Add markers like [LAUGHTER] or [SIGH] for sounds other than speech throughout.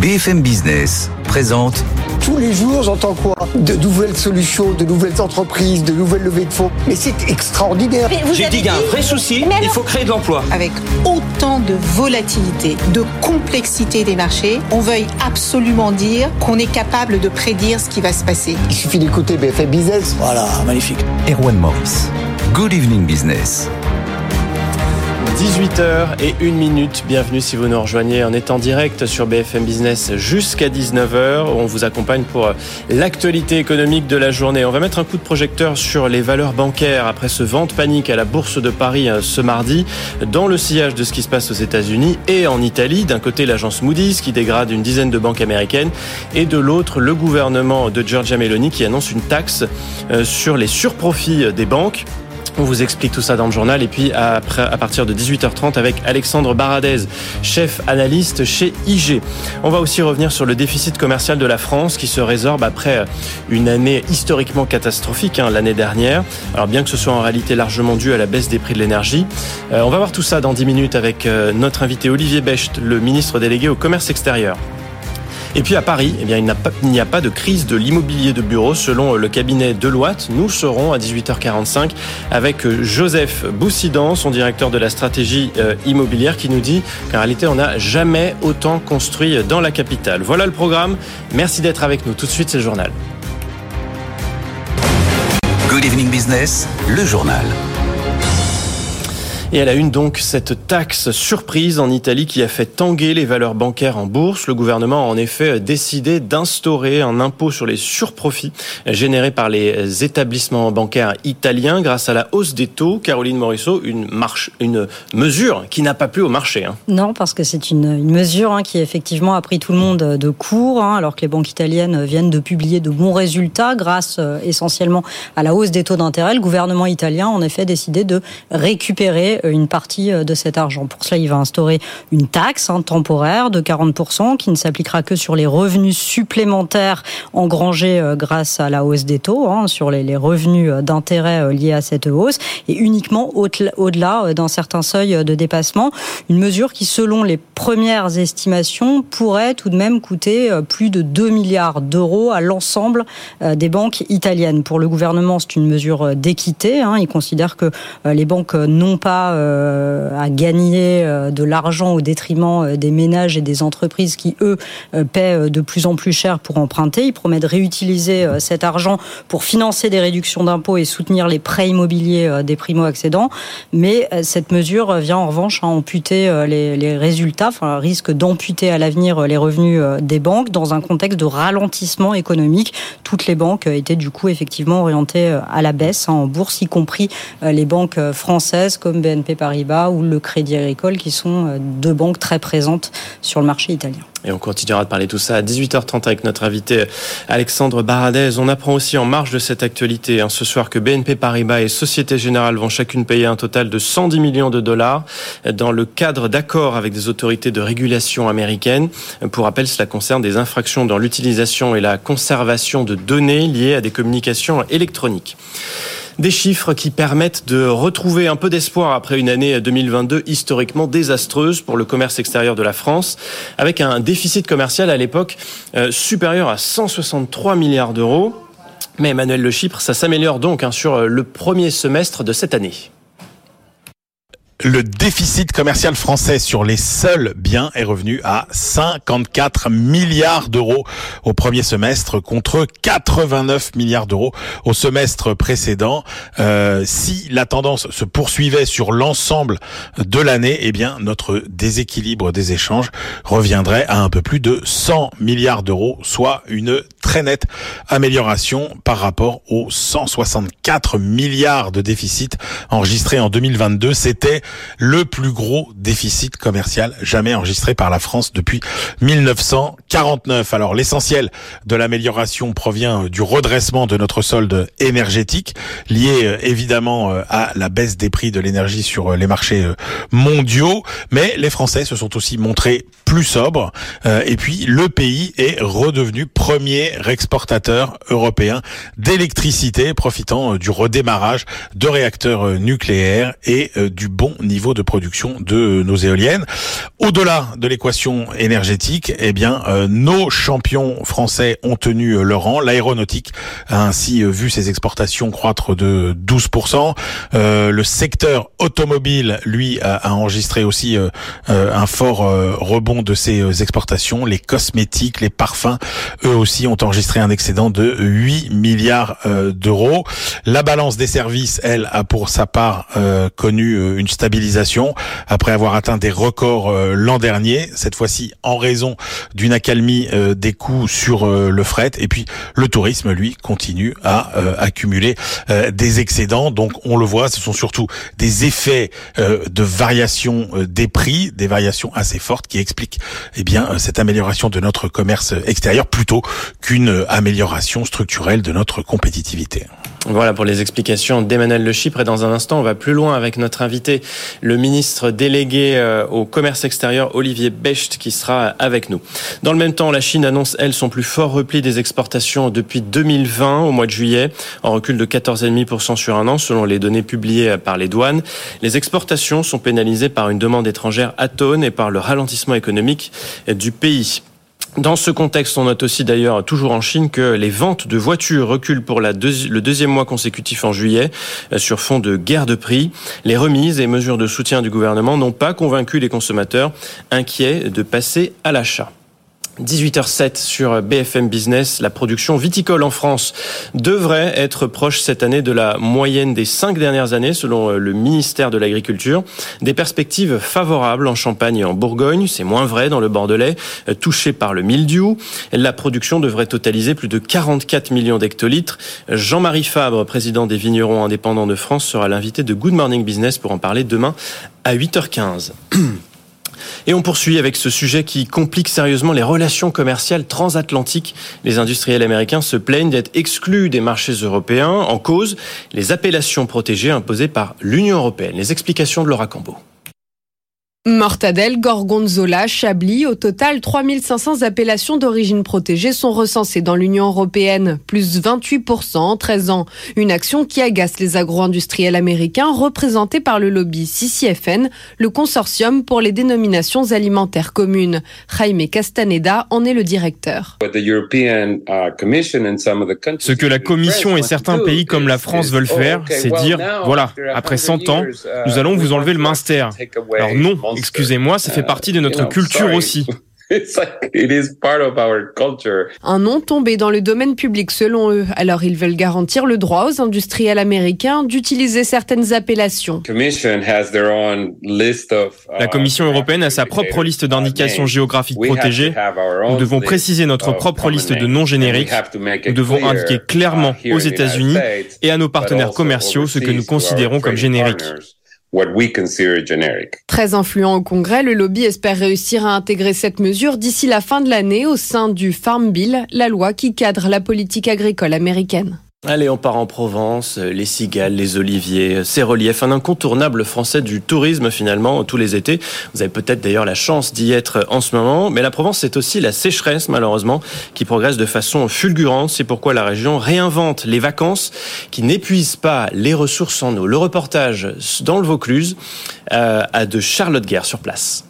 BFM Business présente tous les jours, j'entends quoi? De nouvelles solutions, de nouvelles entreprises, de nouvelles levées de fonds. Mais c'est extraordinaire. J'ai dit qu'il y a un vrai souci, il faut créer de l'emploi. Avec autant de volatilité, de complexité des marchés, on veuille absolument dire qu'on est capable de prédire ce qui va se passer. Il suffit d'écouter BFM Business. Voilà, magnifique. Erwan Morris. Good evening business. 18h et 1 minute. Bienvenue si vous nous rejoignez. En direct sur BFM Business jusqu'à 19h. On vous accompagne pour l'actualité économique de la journée. On va mettre un coup de projecteur sur les valeurs bancaires après ce vente panique à la Bourse de Paris euh, ce mardi dans le sillage de ce qui se passe aux États-Unis et en Italie. D'un côté, l'agence Moody's qui dégrade une dizaine de banques américaines et de l'autre, le gouvernement de Giorgia Meloni qui annonce une taxe euh, sur les surprofits des banques. On vous explique tout ça dans le journal et puis après, à partir de 18h30 avec Alexandre Baradez, chef analyste chez IG. On va aussi revenir sur le déficit commercial de la France qui se résorbe après une année historiquement catastrophique hein, l'année dernière. Alors bien que ce soit en réalité largement dû à la baisse des prix de l'énergie. Euh, on va voir tout ça dans 10 minutes avec euh, notre invité Olivier Becht, le ministre délégué au commerce extérieur. Et puis à Paris, eh bien, il n'y a, pas de crise de l'immobilier de bureau selon le cabinet Deloitte. Nous serons à 18h45 avec Joseph Boussidan, son directeur de la stratégie euh, immobilière, qui nous dit qu'en réalité, on n'a jamais autant construit dans la capitale. Voilà le programme. Merci d'être avec nous. Tout de suite, c'est le journal. Good evening business, le journal. Et à la une donc cette taxe surprise en Italie qui a fait tanguer les valeurs bancaires en bourse. Le gouvernement a en effet décidé d'instaurer un impôt sur les surprofits générés par les établissements bancaires italiens grâce à la hausse des taux. Caroline Morisseau, une marche, une mesure qui n'a pas plu au marché. Hein. Non, parce que c'est une, mesure hein, qui effectivement a pris tout le monde de court, hein, alors que les banques italiennes viennent de publier de bons résultats grâce euh, essentiellement à la hausse des taux d'intérêt. Le gouvernement italien a en effet décidé de récupérer une partie euh, de cet argent. Pour cela, il va instaurer une taxe hein, temporaire de 40% qui ne s'appliquera que sur les revenus supplémentaires engrangés euh, grâce à la hausse des taux, hein, sur les, revenus euh, d'intérêt liés à cette hausse, et uniquement au-delà d'un certain seuil de dépassement. Une mesure qui, selon les premières estimations, pourrait tout de même coûter plus de 2 milliards d'euros à l'ensemble des banques italiennes. Pour le gouvernement, c'est une mesure d'équité. Hein. Il considère que les banques n'ont pas euh, à gagner euh, de l'argent au détriment euh, des ménages et des entreprises qui, eux, paient de plus en plus cher pour emprunter. Il promet de réutiliser cet argent pour financer des réductions d'impôts et soutenir les prêts immobiliers des primo-accédants. Mais cette mesure vient en revanche à amputer les, résultats, enfin, risque d'amputer à l'avenir les revenus des banques dans un contexte de ralentissement économique. Toutes les banques étaient du coup effectivement orientées à la baisse hein, en bourse, y compris les banques françaises comme BNP BNP Paribas ou le Crédit Agricole, qui sont euh, deux banques très présentes sur le marché italien. Et on continuera de parler de tout ça à 18h30 avec notre invité Alexandre Baradez. On apprend aussi en marge de cette actualité hein, ce soir que BNP Paribas et Société Générale vont chacune payer un total de 110 millions de dollars dans le cadre d'accords avec des autorités de régulation américaines. Pour rappel, cela concerne des infractions dans l'utilisation et la conservation de données liées à des communications électroniques. Des chiffres qui permettent de retrouver un peu d'espoir après une année 2022 historiquement désastreuse pour le commerce extérieur de la France, avec un déficit commercial à l'époque euh, supérieur à 163 milliards d'euros. Mais Emmanuel Le Chypre, ça s'améliore donc hein, sur le premier semestre de cette année. Le déficit commercial français sur les seuls biens est revenu à 54 milliards d'euros au premier semestre contre 89 milliards d'euros au semestre précédent. Euh, si la tendance se poursuivait sur l'ensemble de l'année, eh bien notre déséquilibre des échanges reviendrait à un peu plus de 100 milliards d'euros, soit une très nette amélioration par rapport aux 164 milliards de déficit enregistrés en 2022. C'était le plus gros déficit commercial jamais enregistré par la France depuis 1949. Alors l'essentiel de l'amélioration provient du redressement de notre solde énergétique, lié euh, évidemment euh, à la baisse des prix de l'énergie sur euh, les marchés mondiaux, mais les Français se sont aussi montrés plus sobres et puis le pays est redevenu premier exportateur européen d'électricité, profitant du redémarrage de réacteurs nucléaires et du bon niveau de production de nos éoliennes. Au-delà de l'équation énergétique, eh bien, nos champions français ont tenu leur rang. L'aéronautique a ainsi vu ses exportations croître de 12%. le secteur automobile, lui, a, enregistré aussi un fort rebond de ses exportations. Les cosmétiques, les parfums, eux aussi ont enregistré un excédent de 8 milliards euh, d'euros. La balance des services, elle, a pour sa part euh, connu euh, une après avoir atteint des records l'an dernier, cette fois-ci en raison d'une accalmie des coûts sur le fret. Et puis le tourisme, lui, continue à accumuler des excédents. Donc on le voit, ce sont surtout des effets de variation des prix, des variations assez fortes qui expliquent eh bien cette amélioration de notre commerce extérieur plutôt qu'une amélioration structurelle de notre compétitivité. Voilà pour les explications d'Emmanuel Le Chypre. Et dans un instant, on va plus loin avec notre invité, le ministre délégué euh, au commerce extérieur, Olivier Becht, qui sera avec nous. Dans le même temps, la Chine annonce, elle, son plus fort repli des exportations depuis 2020, au mois de juillet, en recul de 14,5% sur un an, selon les données publiées par les douanes. Les exportations sont pénalisées par une demande étrangère atone et par le ralentissement économique du pays. Dans ce contexte, on note aussi d'ailleurs, toujours en Chine, que les ventes de voitures reculent pour le deuxième mois consécutif en juillet euh, sur fond de guerre de prix. Les remises et mesures de soutien du gouvernement n'ont pas convaincu les consommateurs inquiets de passer à l'achat. 18h07 sur BFM Business. La production viticole en France devrait être proche cette année de la moyenne des cinq dernières années, selon le ministère de l'Agriculture. Des perspectives favorables en Champagne et en Bourgogne. C'est moins vrai dans le Bordelais, touché par le mildiou. La production devrait totaliser plus de 44 millions d'hectolitres. Jean-Marie Fabre, président des vignerons indépendants de France, sera l'invité de Good Morning Business pour en parler demain à 8h15. [CLEARS THROAT] Et on poursuit avec ce sujet qui complique sérieusement les relations commerciales transatlantiques. Les industriels américains se plaignent d'être exclus des marchés européens en cause les appellations protégées imposées par l'Union européenne. Les explications de Laura Cambo. Mortadelle, Gorgonzola, Chablis, au total 3500 appellations d'origine protégée sont recensées dans l'Union européenne, plus 28% en 13 ans. Une action qui agace les agro-industriels américains représentés par le lobby CCFN, le consortium pour les dénominations alimentaires communes. Jaime Castaneda en est le directeur. Uh, Ce que la Commission et certains pays comme la France veulent faire, c'est dire, voilà, après 100 ans, nous allons vous enlever le Minster. Alors non, Excusez-moi, ça fait partie de notre culture aussi. Un nom tombé dans le domaine public selon eux. Alors ils veulent garantir le droit aux industriels américains d'utiliser certaines appellations. Uh, La Commission européenne a sa propre liste d'indications géographiques protégées. Nous devons préciser notre propre liste de noms génériques. Nous devons indiquer clairement aux États-Unis et à nos partenaires commerciaux ce que nous considérons comme générique. Très influent au Congrès, le lobby espère réussir à intégrer cette mesure d'ici la fin de l'année au sein du Farm Bill, la loi qui cadre la politique agricole américaine. Allez, on part en Provence, les cigales, les oliviers, ces reliefs, un incontournable français du tourisme finalement tous les étés. Vous avez peut-être d'ailleurs la chance d'y être en ce moment, mais la Provence c'est aussi la sécheresse malheureusement qui progresse de façon fulgurante. C'est pourquoi la région réinvente les vacances qui n'épuisent pas les ressources en eau. Le reportage dans le Vaucluse euh, a de Charlotte Guerre sur place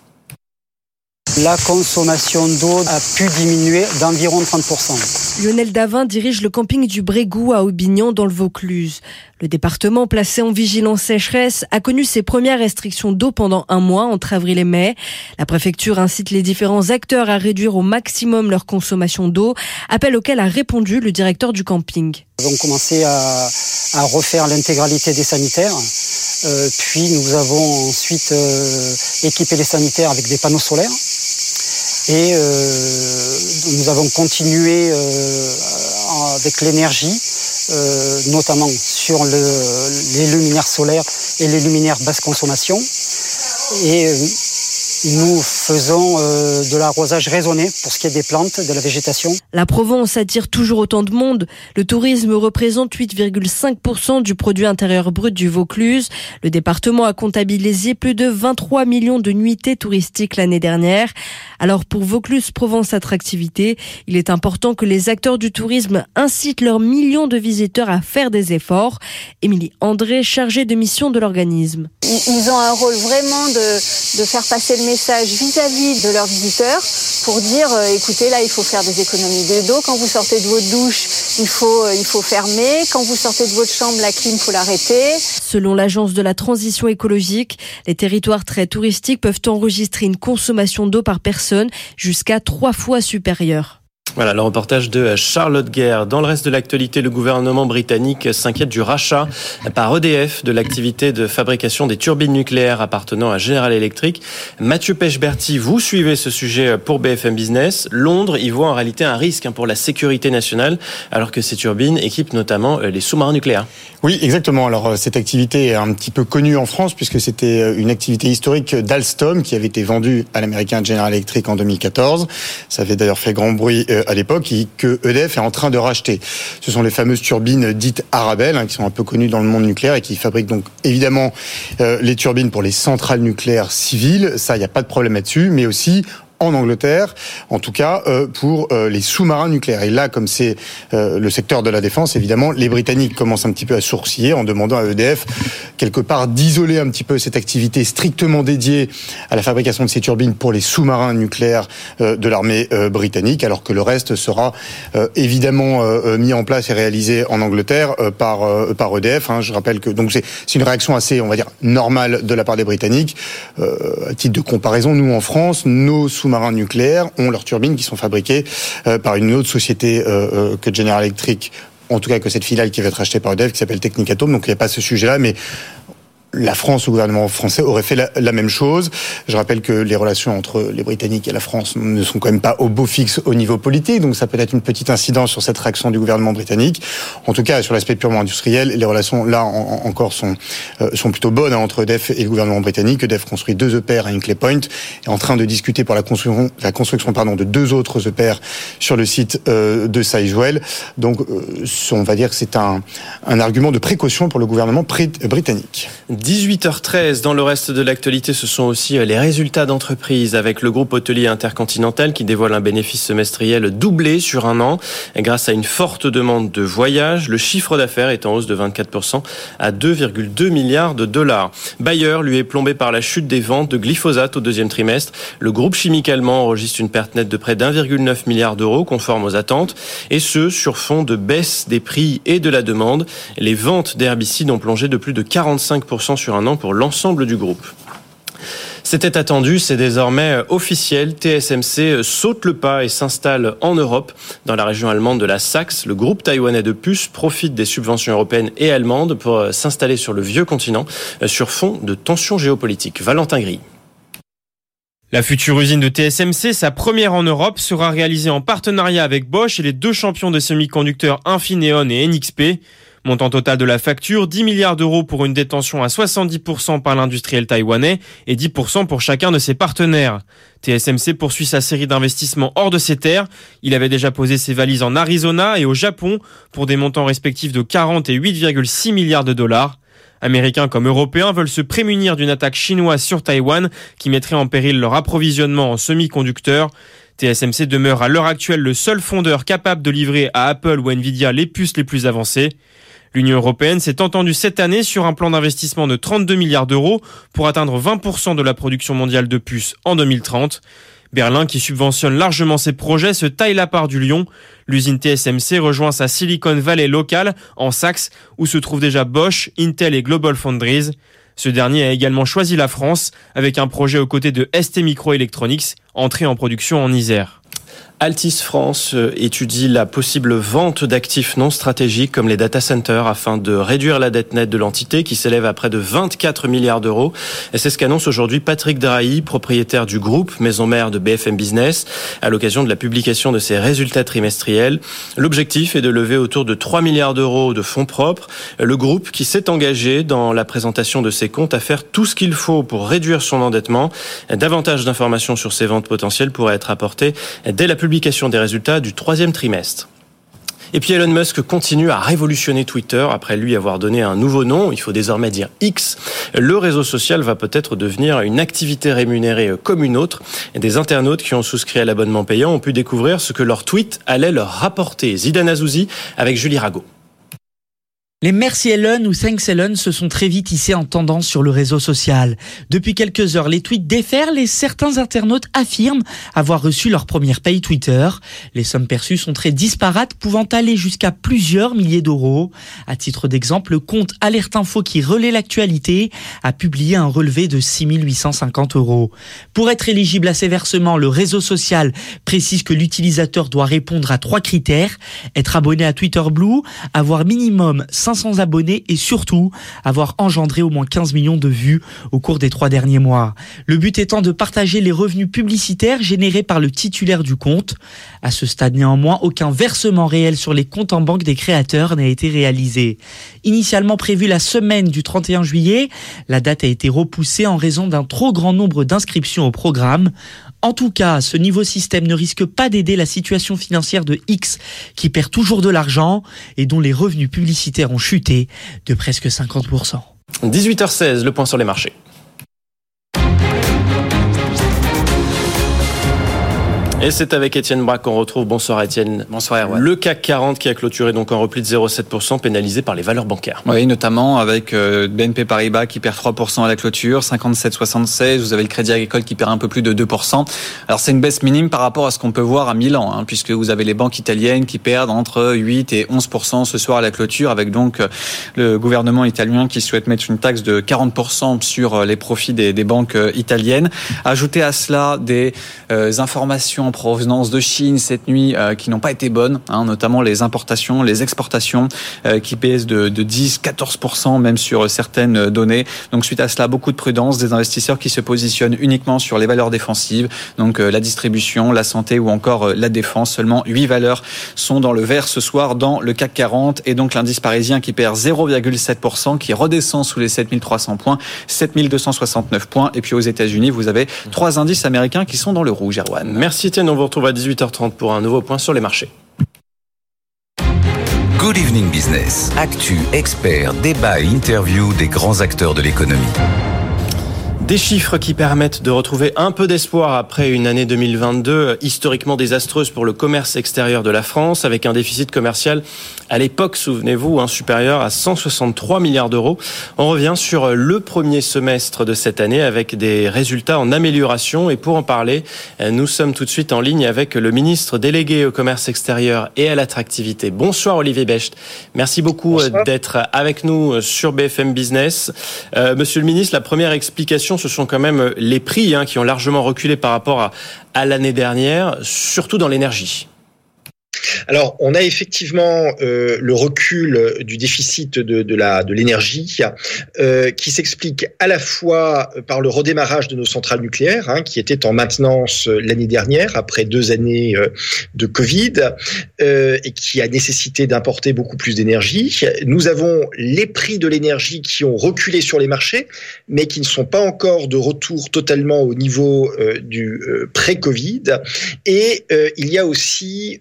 la consommation d'eau a pu diminuer d'environ 30%. Lionel Davin dirige le camping du Brégou à Aubignan dans le Vaucluse. Le département placé en vigilance sécheresse a connu ses premières restrictions d'eau pendant un mois entre avril et mai. La préfecture incite les différents acteurs à réduire au maximum leur consommation d'eau, appel auquel a répondu le directeur du camping. Nous avons commencé à, refaire l'intégralité des sanitaires. Euh, puis nous avons ensuite euh, équipé les sanitaires avec des panneaux solaires. Et euh, nous avons continué euh, avec l'énergie, euh, notamment sur les luminaires solaires et les luminaires basse consommation. Nous faisons euh, de l'arrosage raisonné pour ce qui est des plantes, de la végétation. La Provence attire toujours autant de monde. Le tourisme représente 8,5% du produit intérieur brut du Vaucluse. Le département a comptabilisé plus de 23 millions de nuitées touristiques l'année dernière. Alors pour Vaucluse Provence Attractivité, il est important que les acteurs du tourisme incitent leurs millions de visiteurs à faire des efforts. Émilie André, chargée de mission de l'organisme. Ils ont un rôle vraiment de, de faire passer le message vis-à-vis de leurs visiteurs pour dire euh, écoutez là il faut faire des économies d'eau quand vous sortez de votre douche il faut euh, il faut fermer. Quand vous sortez de votre chambre la clim faut l'arrêter. Selon l'agence de la transition écologique les territoires très touristiques peuvent enregistrer une consommation d'eau par personne jusqu'à trois fois supérieure voilà le reportage de Charlotte Guerre. Dans le reste de l'actualité, le gouvernement britannique s'inquiète du rachat par EDF de l'activité de fabrication des turbines nucléaires appartenant à General Electric. Mathieu Pechberti, vous suivez ce sujet pour BFM Business. Londres y voit en réalité un risque pour la sécurité nationale, alors que ces turbines équipent notamment euh, les sous-marins nucléaires. Oui, exactement. Alors euh, cette activité est un petit peu connue en France puisque c'était euh, une activité historique d'Alstom qui avait été vendue à l'américain General Electric en 2014. Ça avait d'ailleurs fait grand bruit à l'époque et que EDF est en train de racheter. Ce sont les fameuses turbines dites Arabelle, hein, qui sont un peu connues dans le monde nucléaire et qui fabriquent donc évidemment euh, les turbines pour les centrales nucléaires civiles. Ça, il n'y a pas de problème là-dessus, mais aussi en Angleterre, en tout cas euh, pour euh, les sous-marins nucléaires. Et là, comme c'est euh, le secteur de la défense, évidemment, les Britanniques commencent un petit peu à sourciller en demandant à EDF quelque part d'isoler un petit peu cette activité strictement dédiée à la fabrication de ces turbines pour les sous-marins nucléaires de l'armée britannique, alors que le reste sera évidemment mis en place et réalisé en Angleterre par par EDF. Hein. Je rappelle que donc c'est une réaction assez, on va dire, normale de la part des Britanniques. à titre de comparaison, nous en France, nos sous sous-marins nucléaires ont leurs turbines qui sont fabriquées euh, par une autre société euh, euh, que General Electric en tout cas que cette filiale qui va être achetée par EDF, qui s'appelle Technicatom. Donc il n'y a pas ce sujet-là, mais la France, le gouvernement français, aurait fait la, même chose. Je rappelle que les relations entre les Britanniques et la France ne sont quand même pas au beau fixe au niveau politique, donc ça peut être une petite incidence sur cette réaction du gouvernement britannique. En tout cas, sur l'aspect purement industriel, les relations là encore sont euh, sont plutôt bonnes hein, entre EDF et le gouvernement britannique. EDF construit deux EPR à Hinkley Point, est en train de discuter pour la construction, la construction pardon, de deux autres EPR sur le site euh, de Sizewell. Donc, euh, on va dire que c'est un, un argument de précaution pour le gouvernement britannique. 18h13, dans le reste de l'actualité, ce sont aussi euh, les résultats d'entreprise avec le groupe hôtelier intercontinental qui dévoile un bénéfice semestriel doublé sur un an grâce à une forte demande de voyage. Le chiffre d'affaires est en hausse de 24% à 2,2 milliards de dollars. Bayer lui est plombé par la chute des ventes de glyphosate au deuxième trimestre. Le groupe chimique allemand enregistre une perte nette de près d'1,9 milliard d'euros conforme aux attentes et ce sur fond de baisse des prix et de la demande. Les ventes d'herbicides ont plongé de plus de 45% sur un an pour l'ensemble du groupe. C'était attendu, c'est désormais officiel. TSMC saute le pas et s'installe en Europe, dans la région allemande de la Saxe. Le groupe taïwanais de puces profite des subventions européennes et allemandes pour s'installer sur le vieux continent sur fond de tensions géopolitiques. Valentin Gris. La future usine de TSMC, sa première en Europe, sera réalisée en partenariat avec Bosch et les deux champions de semi-conducteurs Infineon et NXP. Montant total de la facture, 10 milliards d'euros pour une détention à 70% par l'industriel taïwanais et 10% pour chacun de ses partenaires. TSMC poursuit sa série d'investissements hors de ses terres. Il avait déjà posé ses valises en Arizona et au Japon pour des montants respectifs de 40 et 8,6 milliards de dollars. Américains comme Européens veulent se prémunir d'une attaque chinoise sur Taïwan qui mettrait en péril leur approvisionnement en semi-conducteurs. TSMC demeure à l'heure actuelle le seul fondeur capable de livrer à Apple ou Nvidia les puces les plus avancées. L'Union européenne s'est entendue cette année sur un plan d'investissement de 32 milliards d'euros pour atteindre 20% de la production mondiale de puces en 2030. Berlin, qui subventionne largement ses projets, se taille la part du lion. L'usine TSMC rejoint sa Silicon Valley locale en Saxe, où se trouvent déjà Bosch, Intel et Global Foundries. Ce dernier a également choisi la France avec un projet aux côtés de ST Microelectronics, entré en production en Isère. Altis France euh, étudie la possible vente d'actifs non stratégiques comme les data centers afin de réduire la dette nette de l'entité qui s'élève à près de 24 milliards d'euros. Et c'est ce qu'annonce aujourd'hui Patrick Drahi, propriétaire du groupe maison mère de BFM Business, à l'occasion de la publication de ses résultats trimestriels. L'objectif est de lever autour de 3 milliards d'euros de fonds propres. Le groupe qui s'est engagé dans la présentation de ses comptes à faire tout ce qu'il faut pour réduire son endettement. Davantage d'informations sur ces ventes potentielles pourraient être apportées dès la publication publication des résultats du troisième trimestre. Et puis Elon Musk continue à révolutionner Twitter après lui avoir donné un nouveau nom. Il faut désormais dire X. Le réseau social va peut-être devenir une activité rémunérée comme une autre. des internautes qui ont souscrit à l'abonnement payant ont pu découvrir ce que leur tweet allait leur rapporter. Zidane Azouzi avec Julie Rago. Les Merci Elon ou Thanks Elon se sont très vite hissés en tendance sur le réseau social. Depuis quelques heures, les tweets déferlent et certains internautes affirment avoir reçu leur première paye Twitter. Les sommes perçues sont très disparates, pouvant aller jusqu'à plusieurs milliers d'euros. À titre d'exemple, le compte Alerte Info qui relaie l'actualité a publié un relevé de 6850 euros. Pour être éligible à ces versements, le réseau social précise que l'utilisateur doit répondre à trois critères. Être abonné à Twitter Blue, avoir minimum 500 abonnés et surtout avoir engendré au moins 15 millions de vues au cours des trois derniers mois. Le but étant de partager les revenus publicitaires générés par le titulaire du compte. À ce stade néanmoins, aucun versement réel sur les comptes en banque des créateurs n'a été réalisé. Initialement prévu la semaine du 31 juillet, la date a été repoussée en raison d'un trop grand nombre d'inscriptions au programme. En tout cas, ce nouveau système ne risque pas d'aider la situation financière de X qui perd toujours de l'argent et dont les revenus publicitaires ont chuté de presque 50%. 18h16, le point sur les marchés. Et c'est avec Étienne Braque qu'on retrouve. Bonsoir Étienne. Bonsoir Le CAC 40 qui a clôturé donc en repli de 0,7% pénalisé par les valeurs bancaires. Oui, notamment avec euh, BNP Paribas qui perd 3% à la clôture, 57,76. Vous avez le Crédit Agricole qui perd un peu plus de 2%. Alors c'est une baisse minime par rapport à ce qu'on peut voir à Milan, hein, puisque vous avez les banques italiennes qui perdent entre 8 et 11% ce soir à la clôture, avec donc euh, le gouvernement italien qui souhaite mettre une taxe de 40% sur euh, les profits des, des banques italiennes. Ajouter à cela des informations en provenance de Chine cette nuit euh, qui n'ont pas été bonnes, hein, notamment les importations, les exportations euh, qui baissent de, 10-14% même sur certaines données. Donc suite à cela, beaucoup de prudence, des investisseurs qui se positionnent uniquement sur les valeurs défensives, donc euh, la distribution, la santé ou encore la défense. Seulement 8 valeurs sont dans le vert ce soir dans le CAC 40 et donc l'indice parisien qui perd 0,7%, qui redescend sous les 7300 points, 7269 points. Et puis aux États-Unis, vous avez trois indices américains qui sont dans le rouge, Erwan. Merci on vous retrouve à 18h30 pour un nouveau point sur les marchés. Good Evening Business. Actu, expert, débat et interview des grands acteurs de l'économie. Des chiffres qui permettent de retrouver un peu d'espoir après une année 2022 historiquement désastreuse pour le commerce extérieur de la France, avec un déficit commercial à l'époque, souvenez-vous, hein, supérieur à 163 milliards d'euros. On revient sur le premier semestre de cette année avec des résultats en amélioration. Et pour en parler, nous sommes tout de suite en ligne avec le ministre délégué au commerce extérieur et à l'attractivité. Bonsoir Olivier Becht. Merci beaucoup euh, d'être avec nous sur BFM Business. Euh, monsieur le ministre, la première explication ce sont quand même les prix hein, qui ont largement reculé par rapport à l'année dernière, surtout dans l'énergie. Alors, on a effectivement euh, le recul du déficit de, de l'énergie euh, qui s'explique à la fois par le redémarrage de nos centrales nucléaires, hein, qui étaient en maintenance euh, l'année dernière après deux années de Covid et qui a nécessité d'importer beaucoup plus d'énergie. Nous avons les prix de l'énergie qui ont reculé sur les marchés, mais qui ne sont pas encore de retour totalement au niveau du pré-Covid. Et il y a aussi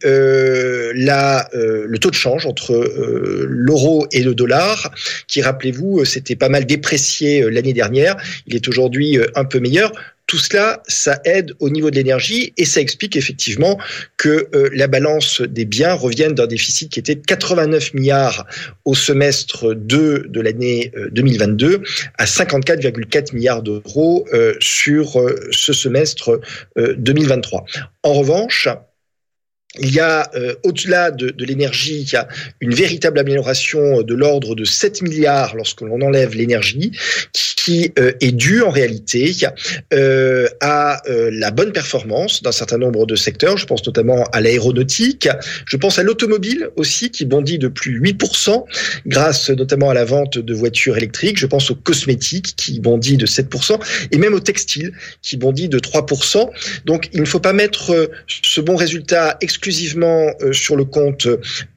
la, euh, le taux de change entre euh, l'euro et le dollar, qui, rappelez-vous, s'était pas mal déprécié l'année dernière. Il est aujourd'hui un peu meilleur tout cela, ça aide au niveau de l'énergie et ça explique effectivement que la balance des biens revienne d'un déficit qui était de 89 milliards au semestre 2 de l'année 2022 à 54,4 milliards d'euros sur ce semestre 2023. En revanche, il y a euh, au-delà de, de l'énergie, il y a une véritable amélioration de l'ordre de 7 milliards lorsque l'on enlève l'énergie, qui, qui euh, est due en réalité euh, à euh, la bonne performance d'un certain nombre de secteurs. Je pense notamment à l'aéronautique, je pense à l'automobile aussi qui bondit de plus 8% grâce notamment à la vente de voitures électriques. Je pense aux cosmétiques qui bondit de 7% et même au textile qui bondit de 3%. Donc il ne faut pas mettre euh, ce bon résultat exclusivement euh, sur le compte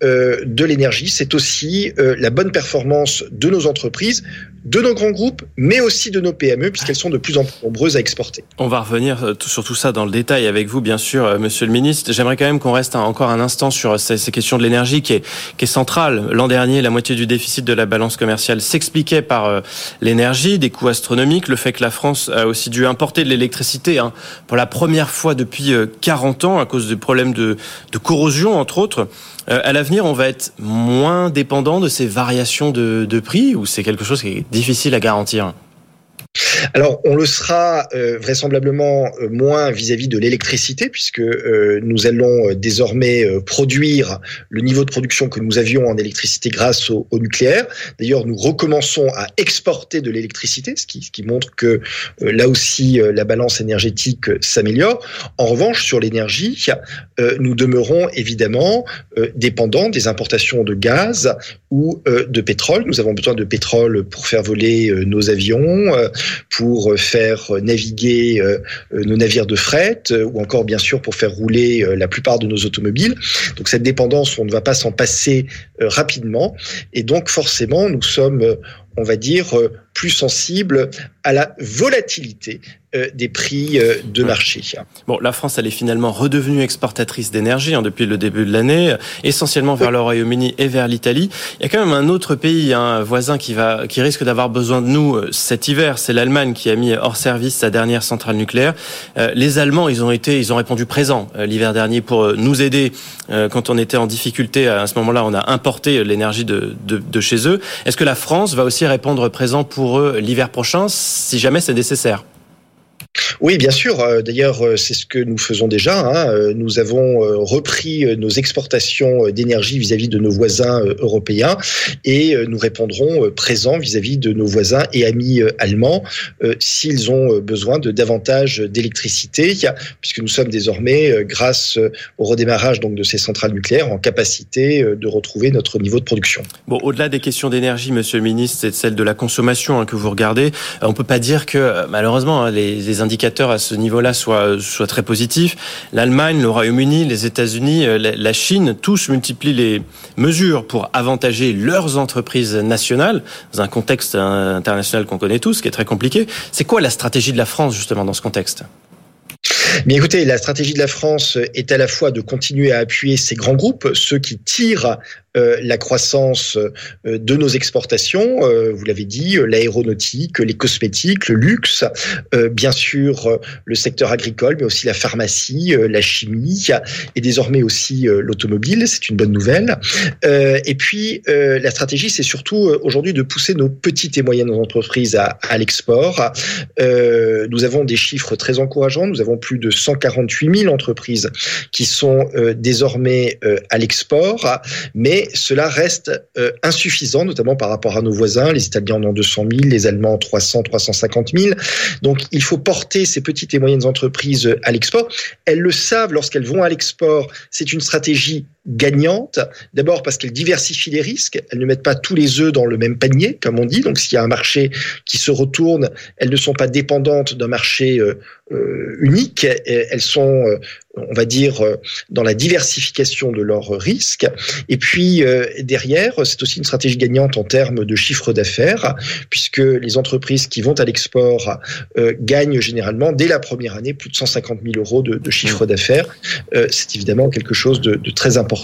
euh, de l'énergie, c'est aussi la bonne performance de nos entreprises, de nos grands groupes, mais aussi de nos PME, puisqu'elles sont de plus en plus nombreuses à exporter. On va revenir sur tout ça dans le détail avec vous, bien sûr, Monsieur le Ministre. J'aimerais quand même qu'on reste encore un instant sur ces, questions de l'énergie qui est, centrale. L'an dernier, la moitié du déficit de la balance commerciale s'expliquait par l'énergie, des coûts astronomiques, le fait que la France a aussi dû importer de l'électricité hein, pour la première fois depuis 40 ans à cause des problèmes de, de corrosion, entre autres. Euh, à l'avenir, on va être moins dépendant de ces variations de, de prix ou c'est quelque chose qui est difficile à garantir? Alors, on le sera euh, vraisemblablement euh, moins vis-à-vis de l'électricité, puisque euh, nous allons désormais produire le niveau de production que nous avions en électricité grâce au, au nucléaire. D'ailleurs, nous recommençons à exporter de l'électricité, ce qui, ce qui, montre que là aussi la balance énergétique s'améliore. En revanche, sur l'énergie, nous demeurons évidemment dépendants des importations de gaz ou de pétrole. Nous avons besoin de pétrole pour faire voler nos avions pour faire naviguer euh, nos navires de fret euh, ou encore bien sûr pour faire rouler euh, la plupart de nos automobiles. Donc cette dépendance, on ne va pas s'en passer rapidement et donc forcément nous sommes on va dire, plus sensible à la volatilité euh, des prix euh, de marché. Bon, la France, elle est finalement redevenue exportatrice d'énergie hein, depuis le début de l'année, essentiellement vers le Royaume-Uni et vers l'Italie. Il y a quand même un autre pays, un hein, voisin, qui va, qui risque d'avoir besoin de nous euh, cet hiver. C'est l'Allemagne qui a mis hors service sa dernière centrale nucléaire. les Allemands, ils ont été, ils ont répondu présent l'hiver dernier pour nous aider quand on était en difficulté. À ce moment-là, on a importé l'énergie de, de, de chez eux. Est-ce que la France va aussi répondre présent pour eux l'hiver prochain, si jamais c'est nécessaire? Oui, bien sûr. Euh, d'ailleurs, euh, c'est ce que nous faisons déjà. Hein. Euh, nous avons repris nos exportations d'énergie vis-à-vis de nos voisins européens et nous répondrons présents vis-à-vis de nos voisins et amis allemands s'ils ont besoin de davantage d'électricité, puisque nous sommes désormais, grâce au redémarrage donc de ces centrales nucléaires, en capacité de retrouver notre niveau de production. Bon, au-delà des questions d'énergie, Monsieur le Ministre, c'est celle de la consommation hein, que vous regardez. On peut pas dire que malheureusement hein, les, les indicateurs à ce niveau-là soient, soient très positifs. L'Allemagne, le Royaume-Uni, les États-Unis, euh, la Chine, tous multiplient les mesures pour avantager leurs entreprises nationales dans un contexte international qu'on connaît tous, qui est très compliqué. C'est quoi la stratégie de la France justement dans ce contexte? Mais écoutez, la stratégie de la France est à la fois de continuer à appuyer ces grands groupes, ceux qui tirent la croissance euh, de nos exportations, euh, vous l'avez dit, l'aéronautique, les cosmétiques, le luxe, bien sûr le secteur agricole, mais aussi la pharmacie, la chimie et désormais aussi l'automobile, c'est une bonne nouvelle. et puis la stratégie, c'est surtout aujourd'hui de pousser nos petites et moyennes entreprises à, à l'export. nous avons des chiffres très encourageants, nous avons plus de 148 000 entreprises qui sont désormais à l'export, mais cela reste euh, insuffisant, notamment par rapport à nos voisins. Les Italiens en ont 200 000, les Allemands 300, 350 000. Donc, il faut porter ces petites et moyennes entreprises à l'export. Elles le savent lorsqu'elles vont à l'export. C'est une stratégie gagnante. D'abord parce qu'elles diversifient les risques. Elles ne mettent pas tous les œufs dans le même panier, comme on dit. Donc, s'il y a un marché qui se retourne, elles ne sont pas dépendantes d'un marché euh, euh, unique. Elles sont on va dire, euh, dans la diversification de leurs risques. Et puis euh, derrière, c'est aussi une stratégie gagnante en termes de chiffre d'affaires, puisque les entreprises qui vont à l'export euh, gagnent généralement dès la première année plus de 150 000 euros de, de chiffre d'affaires. c'est évidemment quelque chose de, de, très important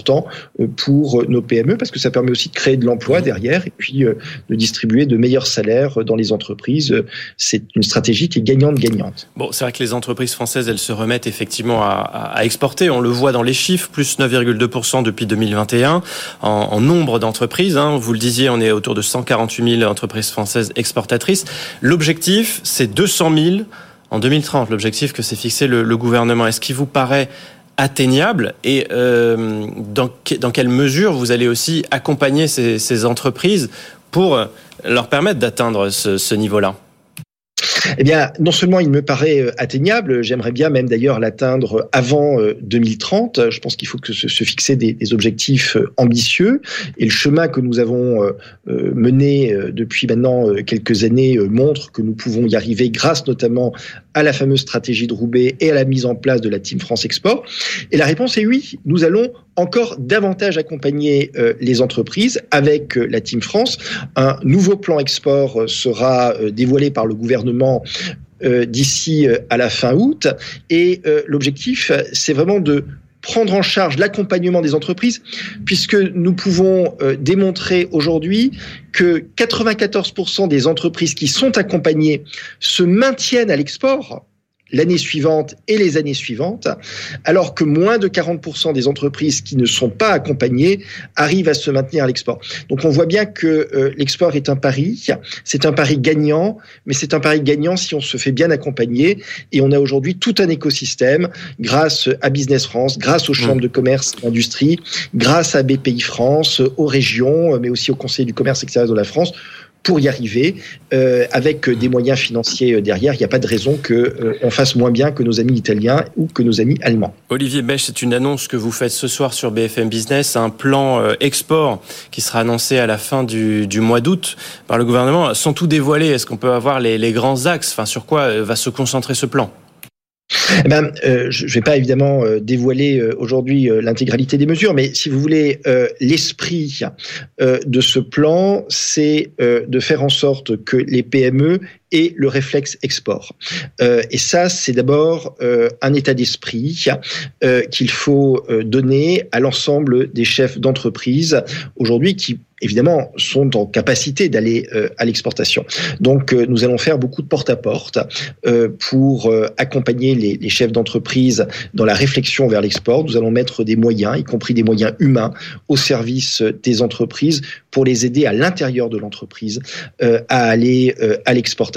pour nos PME, parce que ça permet aussi de créer de l'emploi derrière et puis de distribuer de meilleurs salaires dans les entreprises. C'est une stratégie qui est gagnante-gagnante. Bon, c'est vrai que les entreprises françaises, elles se remettent effectivement à, exporter. On le voit dans les chiffres, plus 9,2% depuis 2021 en, nombre d'entreprises. Hein. Vous le disiez, on est autour de 148 000 entreprises françaises exportatrices. L'objectif, c'est 200 000 en 2030, l'objectif que s'est fixé le gouvernement. Est-ce qu'il vous paraît atteignable et dans, dans quelle mesure vous allez aussi accompagner ces, entreprises pour leur permettre d'atteindre ce, ce niveau-là? Eh bien, non seulement il me paraît euh, atteignable, j'aimerais bien même d'ailleurs l'atteindre avant 2030. Euh, Je pense qu'il faut que se, fixer des, objectifs euh, ambitieux. Et le chemin que nous avons mené depuis maintenant quelques années montre que nous pouvons y arriver grâce notamment à la fameuse stratégie de Roubaix et à la mise en place de la Team France Export. Et la réponse est oui, nous allons encore davantage accompagner les entreprises avec la Team France. Un nouveau plan export sera dévoilé par le gouvernement euh, d'ici euh, à la fin août. Et euh, l'objectif, c'est vraiment de prendre en charge l'accompagnement des entreprises, puisque nous pouvons démontrer aujourd'hui que 94% des entreprises qui sont accompagnées se maintiennent à l'export l'année suivante et les années suivantes, alors que moins de 40% des entreprises qui ne sont pas accompagnées arrivent à se maintenir à l'export. Donc on voit bien que euh, l'export est un pari, c'est un pari gagnant, mais c'est un pari gagnant si on se fait bien accompagner. Et on a aujourd'hui tout un écosystème grâce à Business France, grâce aux chambres mmh. de commerce et d'industrie, grâce à BPI France, aux régions, mais aussi au Conseil du commerce extérieur de la France pour y arriver, euh, avec des moyens financiers euh, derrière. Il n'y a pas de raison qu'on euh, fasse moins bien que nos amis italiens ou que nos amis allemands. Olivier Bech, c'est une annonce que vous faites ce soir sur BFM Business, un plan export qui sera annoncé à la fin du, mois d'août par le gouvernement. Sans tout dévoiler, est-ce qu'on peut avoir les, les grands axes? Enfin, Sur quoi va se concentrer ce plan? Eh ben, euh, je ne vais pas évidemment euh, dévoiler euh, aujourd'hui l'intégralité des mesures, mais si vous voulez, l'esprit de ce plan, c'est de faire en sorte que les PME et le réflexe export. et ça, c'est d'abord un état d'esprit qu'il faut donner à l'ensemble des chefs d'entreprise aujourd'hui qui évidemment, sont en capacité d'aller euh, à l'exportation. Donc, euh, nous allons faire beaucoup de porte-à-porte euh, pour accompagner les chefs d'entreprise dans la réflexion vers l'export. Nous allons mettre des moyens, y compris des moyens humains, au service des entreprises pour les aider à l'intérieur de l'entreprise à aller à l'exportation,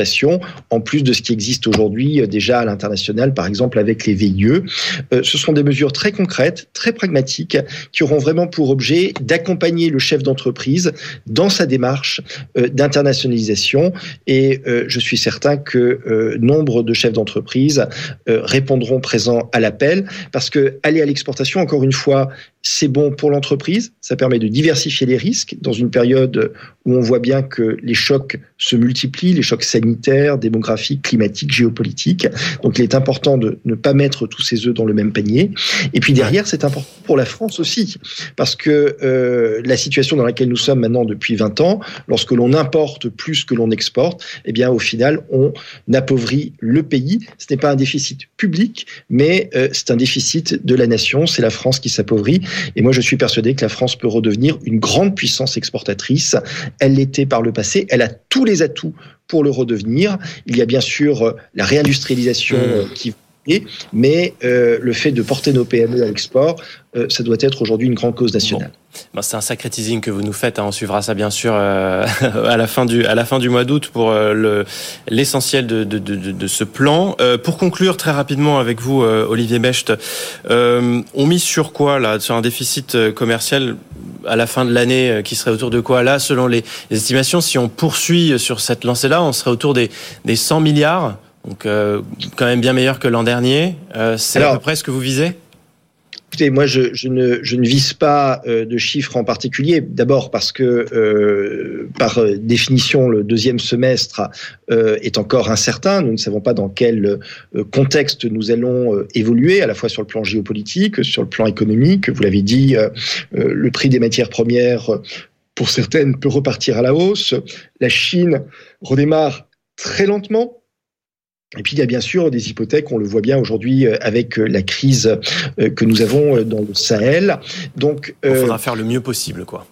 en plus de ce qui existe aujourd'hui déjà à l'international, par exemple avec les VIE. ce sont des mesures très concrètes, très pragmatiques, qui auront vraiment pour objet d'accompagner le chef d'entreprise dans sa démarche euh, d'internationalisation. Et euh, je suis certain que euh, nombre de chefs d'entreprise répondront présents à l'appel parce que aller à l'exportation, encore une fois, c'est bon pour l'entreprise, ça permet de diversifier les risques dans une période où on voit bien que les chocs se multiplient, les chocs sanitaires, démographiques, climatiques, géopolitiques. Donc il est important de ne pas mettre tous ces œufs dans le même panier. Et puis derrière, c'est important pour la France aussi, parce que euh, la situation dans laquelle nous sommes maintenant depuis 20 ans, lorsque l'on importe plus que l'on exporte, eh bien au final, on appauvrit le pays. Ce n'est pas un déficit public, mais euh, c'est un déficit de la nation. C'est la France qui s'appauvrit. Et moi, je suis persuadé que la France peut redevenir une grande puissance exportatrice. Elle l'était par le passé. Elle a tous les atouts pour le redevenir. Il y a bien sûr euh, la réindustrialisation mmh. euh, qui mais euh, le fait de porter nos PME à l'export, ça doit être aujourd'hui une grande cause nationale. Bon. c'est un sacré teasing que vous nous faites. Hein. On suivra ça bien sûr [LAUGHS] à la fin du à la fin du mois d'août pour le l'essentiel de, de, de, de, ce plan. pour conclure très rapidement avec vous, Olivier Becht, on mise sur quoi là Sur un déficit commercial à la fin de l'année euh, qui serait autour de quoi Là, selon les, estimations, si on poursuit sur cette lancée-là, on serait autour des, des 100 milliards. Donc, euh, quand même bien meilleur que l'an dernier. Euh, c'est à peu près ce que vous visez? Écoutez, moi, je, ne, je, vise pas euh, de chiffres en particulier. D'abord parce que, euh, par euh, définition, le deuxième semestre est encore incertain. Nous ne savons pas dans quel contexte nous allons évoluer, à la fois sur le plan géopolitique, sur le plan économique. Vous l'avez dit, le prix des matières premières, pour certaines, peut repartir à la hausse. La Chine redémarre très lentement et puis il y a bien sûr des hypothèques, on le voit bien aujourd'hui euh, avec euh, la crise euh, que nous avons dans le Sahel. Donc, il faudra faire le mieux possible, quoi.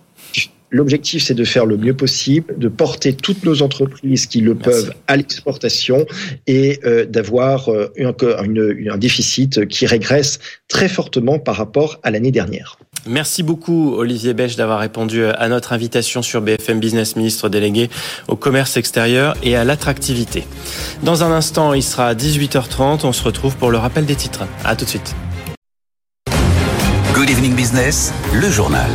L'objectif, c'est de faire le mieux possible, de porter toutes nos entreprises qui le peuvent à l'exportation et d'avoir un déficit qui régresse très fortement par rapport à l'année dernière. Merci beaucoup Olivier Bech d'avoir répondu à notre invitation sur BFM Business, ministre délégué au commerce extérieur et à l'attractivité. Dans un instant, il sera à 18h30. On se retrouve pour le rappel des titres. À tout de suite. Good Evening Business, le journal.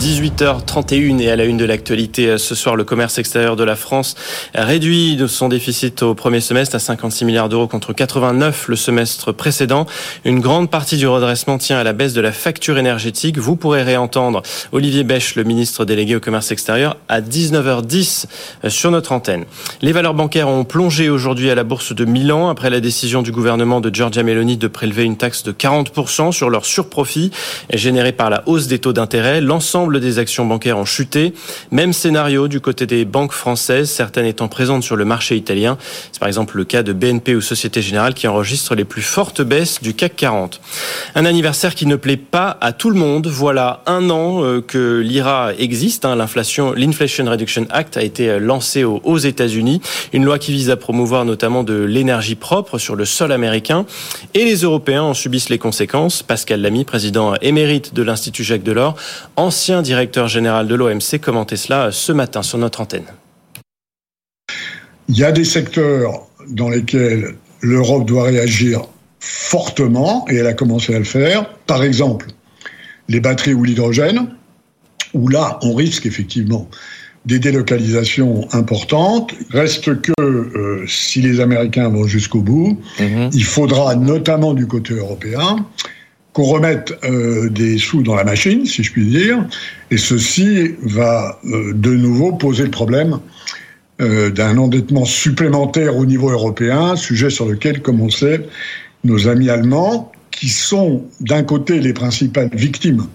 18h31 et à la une de l'actualité euh, ce soir, le commerce extérieur de la France réduit son déficit au premier semestre à 56 milliards d'euros contre 89 le semestre précédent. Une grande partie du redressement tient à la baisse de la facture énergétique. Vous pourrez réentendre Olivier Bèche, le ministre délégué au commerce extérieur, à 19h10 euh, sur notre antenne. Les valeurs bancaires ont plongé aujourd'hui à la bourse de Milan après la décision du gouvernement de Giorgia Meloni de prélever une taxe de 40% sur leurs surprofits générés par la hausse des taux d'intérêt. L'ensemble des actions bancaires ont chuté. Même scénario du côté des banques françaises, certaines étant présentes sur le marché italien. C'est par exemple le cas de BNP ou Société Générale qui enregistrent les plus fortes baisses du CAC 40. Un anniversaire qui ne plaît pas à tout le monde. Voilà un an euh, que l'IRA existe. Hein. L'inflation, l'Inflation Reduction Act a été lancé aux États-Unis. Une loi qui vise à promouvoir notamment de l'énergie propre sur le sol américain. Et les Européens en subissent les conséquences. Pascal Lamy, président émérite de l'Institut Jacques Delors, ancien directeur général de l'OMC, commentait cela ce matin sur notre antenne. Il y a des secteurs dans lesquels l'Europe doit réagir fortement, et elle a commencé à le faire. Par exemple, les batteries ou l'hydrogène, où là, on risque effectivement des délocalisations importantes. Reste que euh, si les Américains vont jusqu'au bout, mhm. il faudra notamment du côté européen qu'on remette euh, des sous dans la machine, si je puis dire, et ceci va euh, de nouveau poser le problème euh, d'un endettement supplémentaire au niveau européen, sujet sur lequel, comme on sait, nos amis allemands, qui sont d'un côté les principales victimes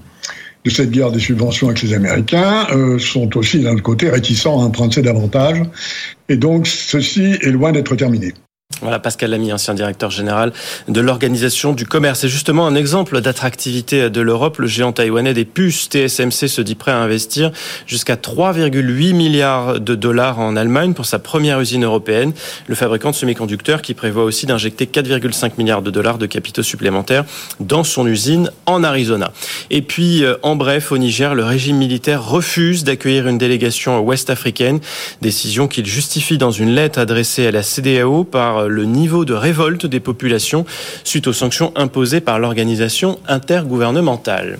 de cette guerre des subventions avec les Américains, sont aussi d'un autre côté réticents à emprunter davantage. Et donc ceci est loin d'être terminé. Voilà, Pascal Lamy, ancien directeur général de l'Organisation du commerce. C'est justement un exemple d'attractivité de l'Europe. Le géant taïwanais des puces TSMC se dit prêt à investir jusqu'à 3,8 milliards de dollars en Allemagne pour sa première usine européenne. Le fabricant de semi-conducteurs qui prévoit aussi d'injecter 4,5 milliards de dollars de capitaux supplémentaires dans son usine en Arizona. Et puis, euh, en bref, au Niger, le régime militaire refuse d'accueillir une délégation ouest-africaine. Décision qu'il justifie dans une lettre adressée à la CDAO par le niveau de révolte des populations suite aux sanctions imposées par l'organisation intergouvernementale.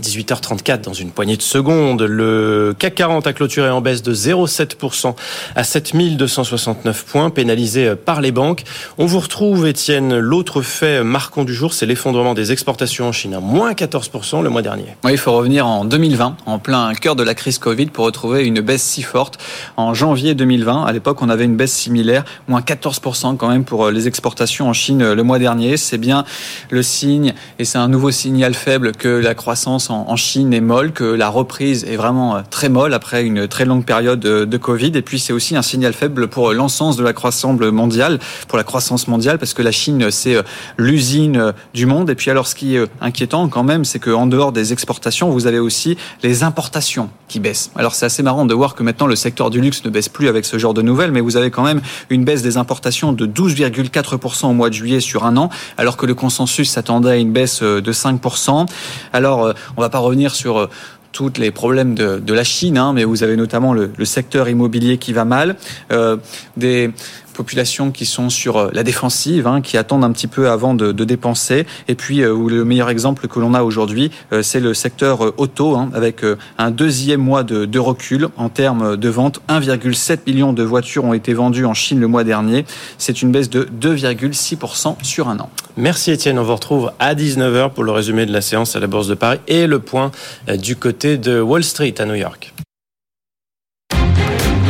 18h34 dans une poignée de secondes. Le CAC 40 a clôturé en baisse de 0,7% à 7269 points, pénalisé par les banques. On vous retrouve, Étienne, l'autre fait marquant du jour, c'est l'effondrement des exportations en Chine, à moins 14% le mois dernier. Il faut revenir en 2020, en plein cœur de la crise Covid, pour retrouver une baisse si forte. En janvier 2020, à l'époque, on avait une baisse similaire, moins 14% quand même pour les exportations en Chine le mois dernier. C'est bien le signe, et c'est un nouveau signal faible que la croissance en, Chine est molle, que la reprise est vraiment euh, très molle après une très longue période de, Covid. Et puis c'est aussi un signal faible pour l'ensemble de la croissance mondiale, pour la croissance mondiale, parce que la Chine c'est euh, l'usine euh, du monde. Et puis alors ce qui est inquiétant quand même, c'est qu'en dehors des exportations, vous avez aussi les importations qui baissent. Alors c'est assez marrant de voir que maintenant le secteur du luxe ne baisse plus avec ce genre de nouvelles, mais vous avez quand même une baisse des importations de 12,4% au mois de juillet sur un an, alors que le consensus s'attendait à une baisse de 5%. Alors on va pas revenir sur euh, tous les problèmes de, la Chine, hein, mais vous avez notamment le, secteur immobilier qui va mal, euh, des populations qui sont sur euh, la défensive, hein, qui attendent un petit peu avant de, dépenser. Et puis, le meilleur exemple que l'on a aujourd'hui, c'est le secteur auto, hein, avec un deuxième mois de, recul en termes de vente. 1,7 million de voitures ont été vendues en Chine le mois dernier. C'est une baisse de 2,6% sur un an. Merci Étienne. On vous retrouve à 19h pour le résumé de la séance à la Bourse de Paris et le point du côté de Wall Street à New York.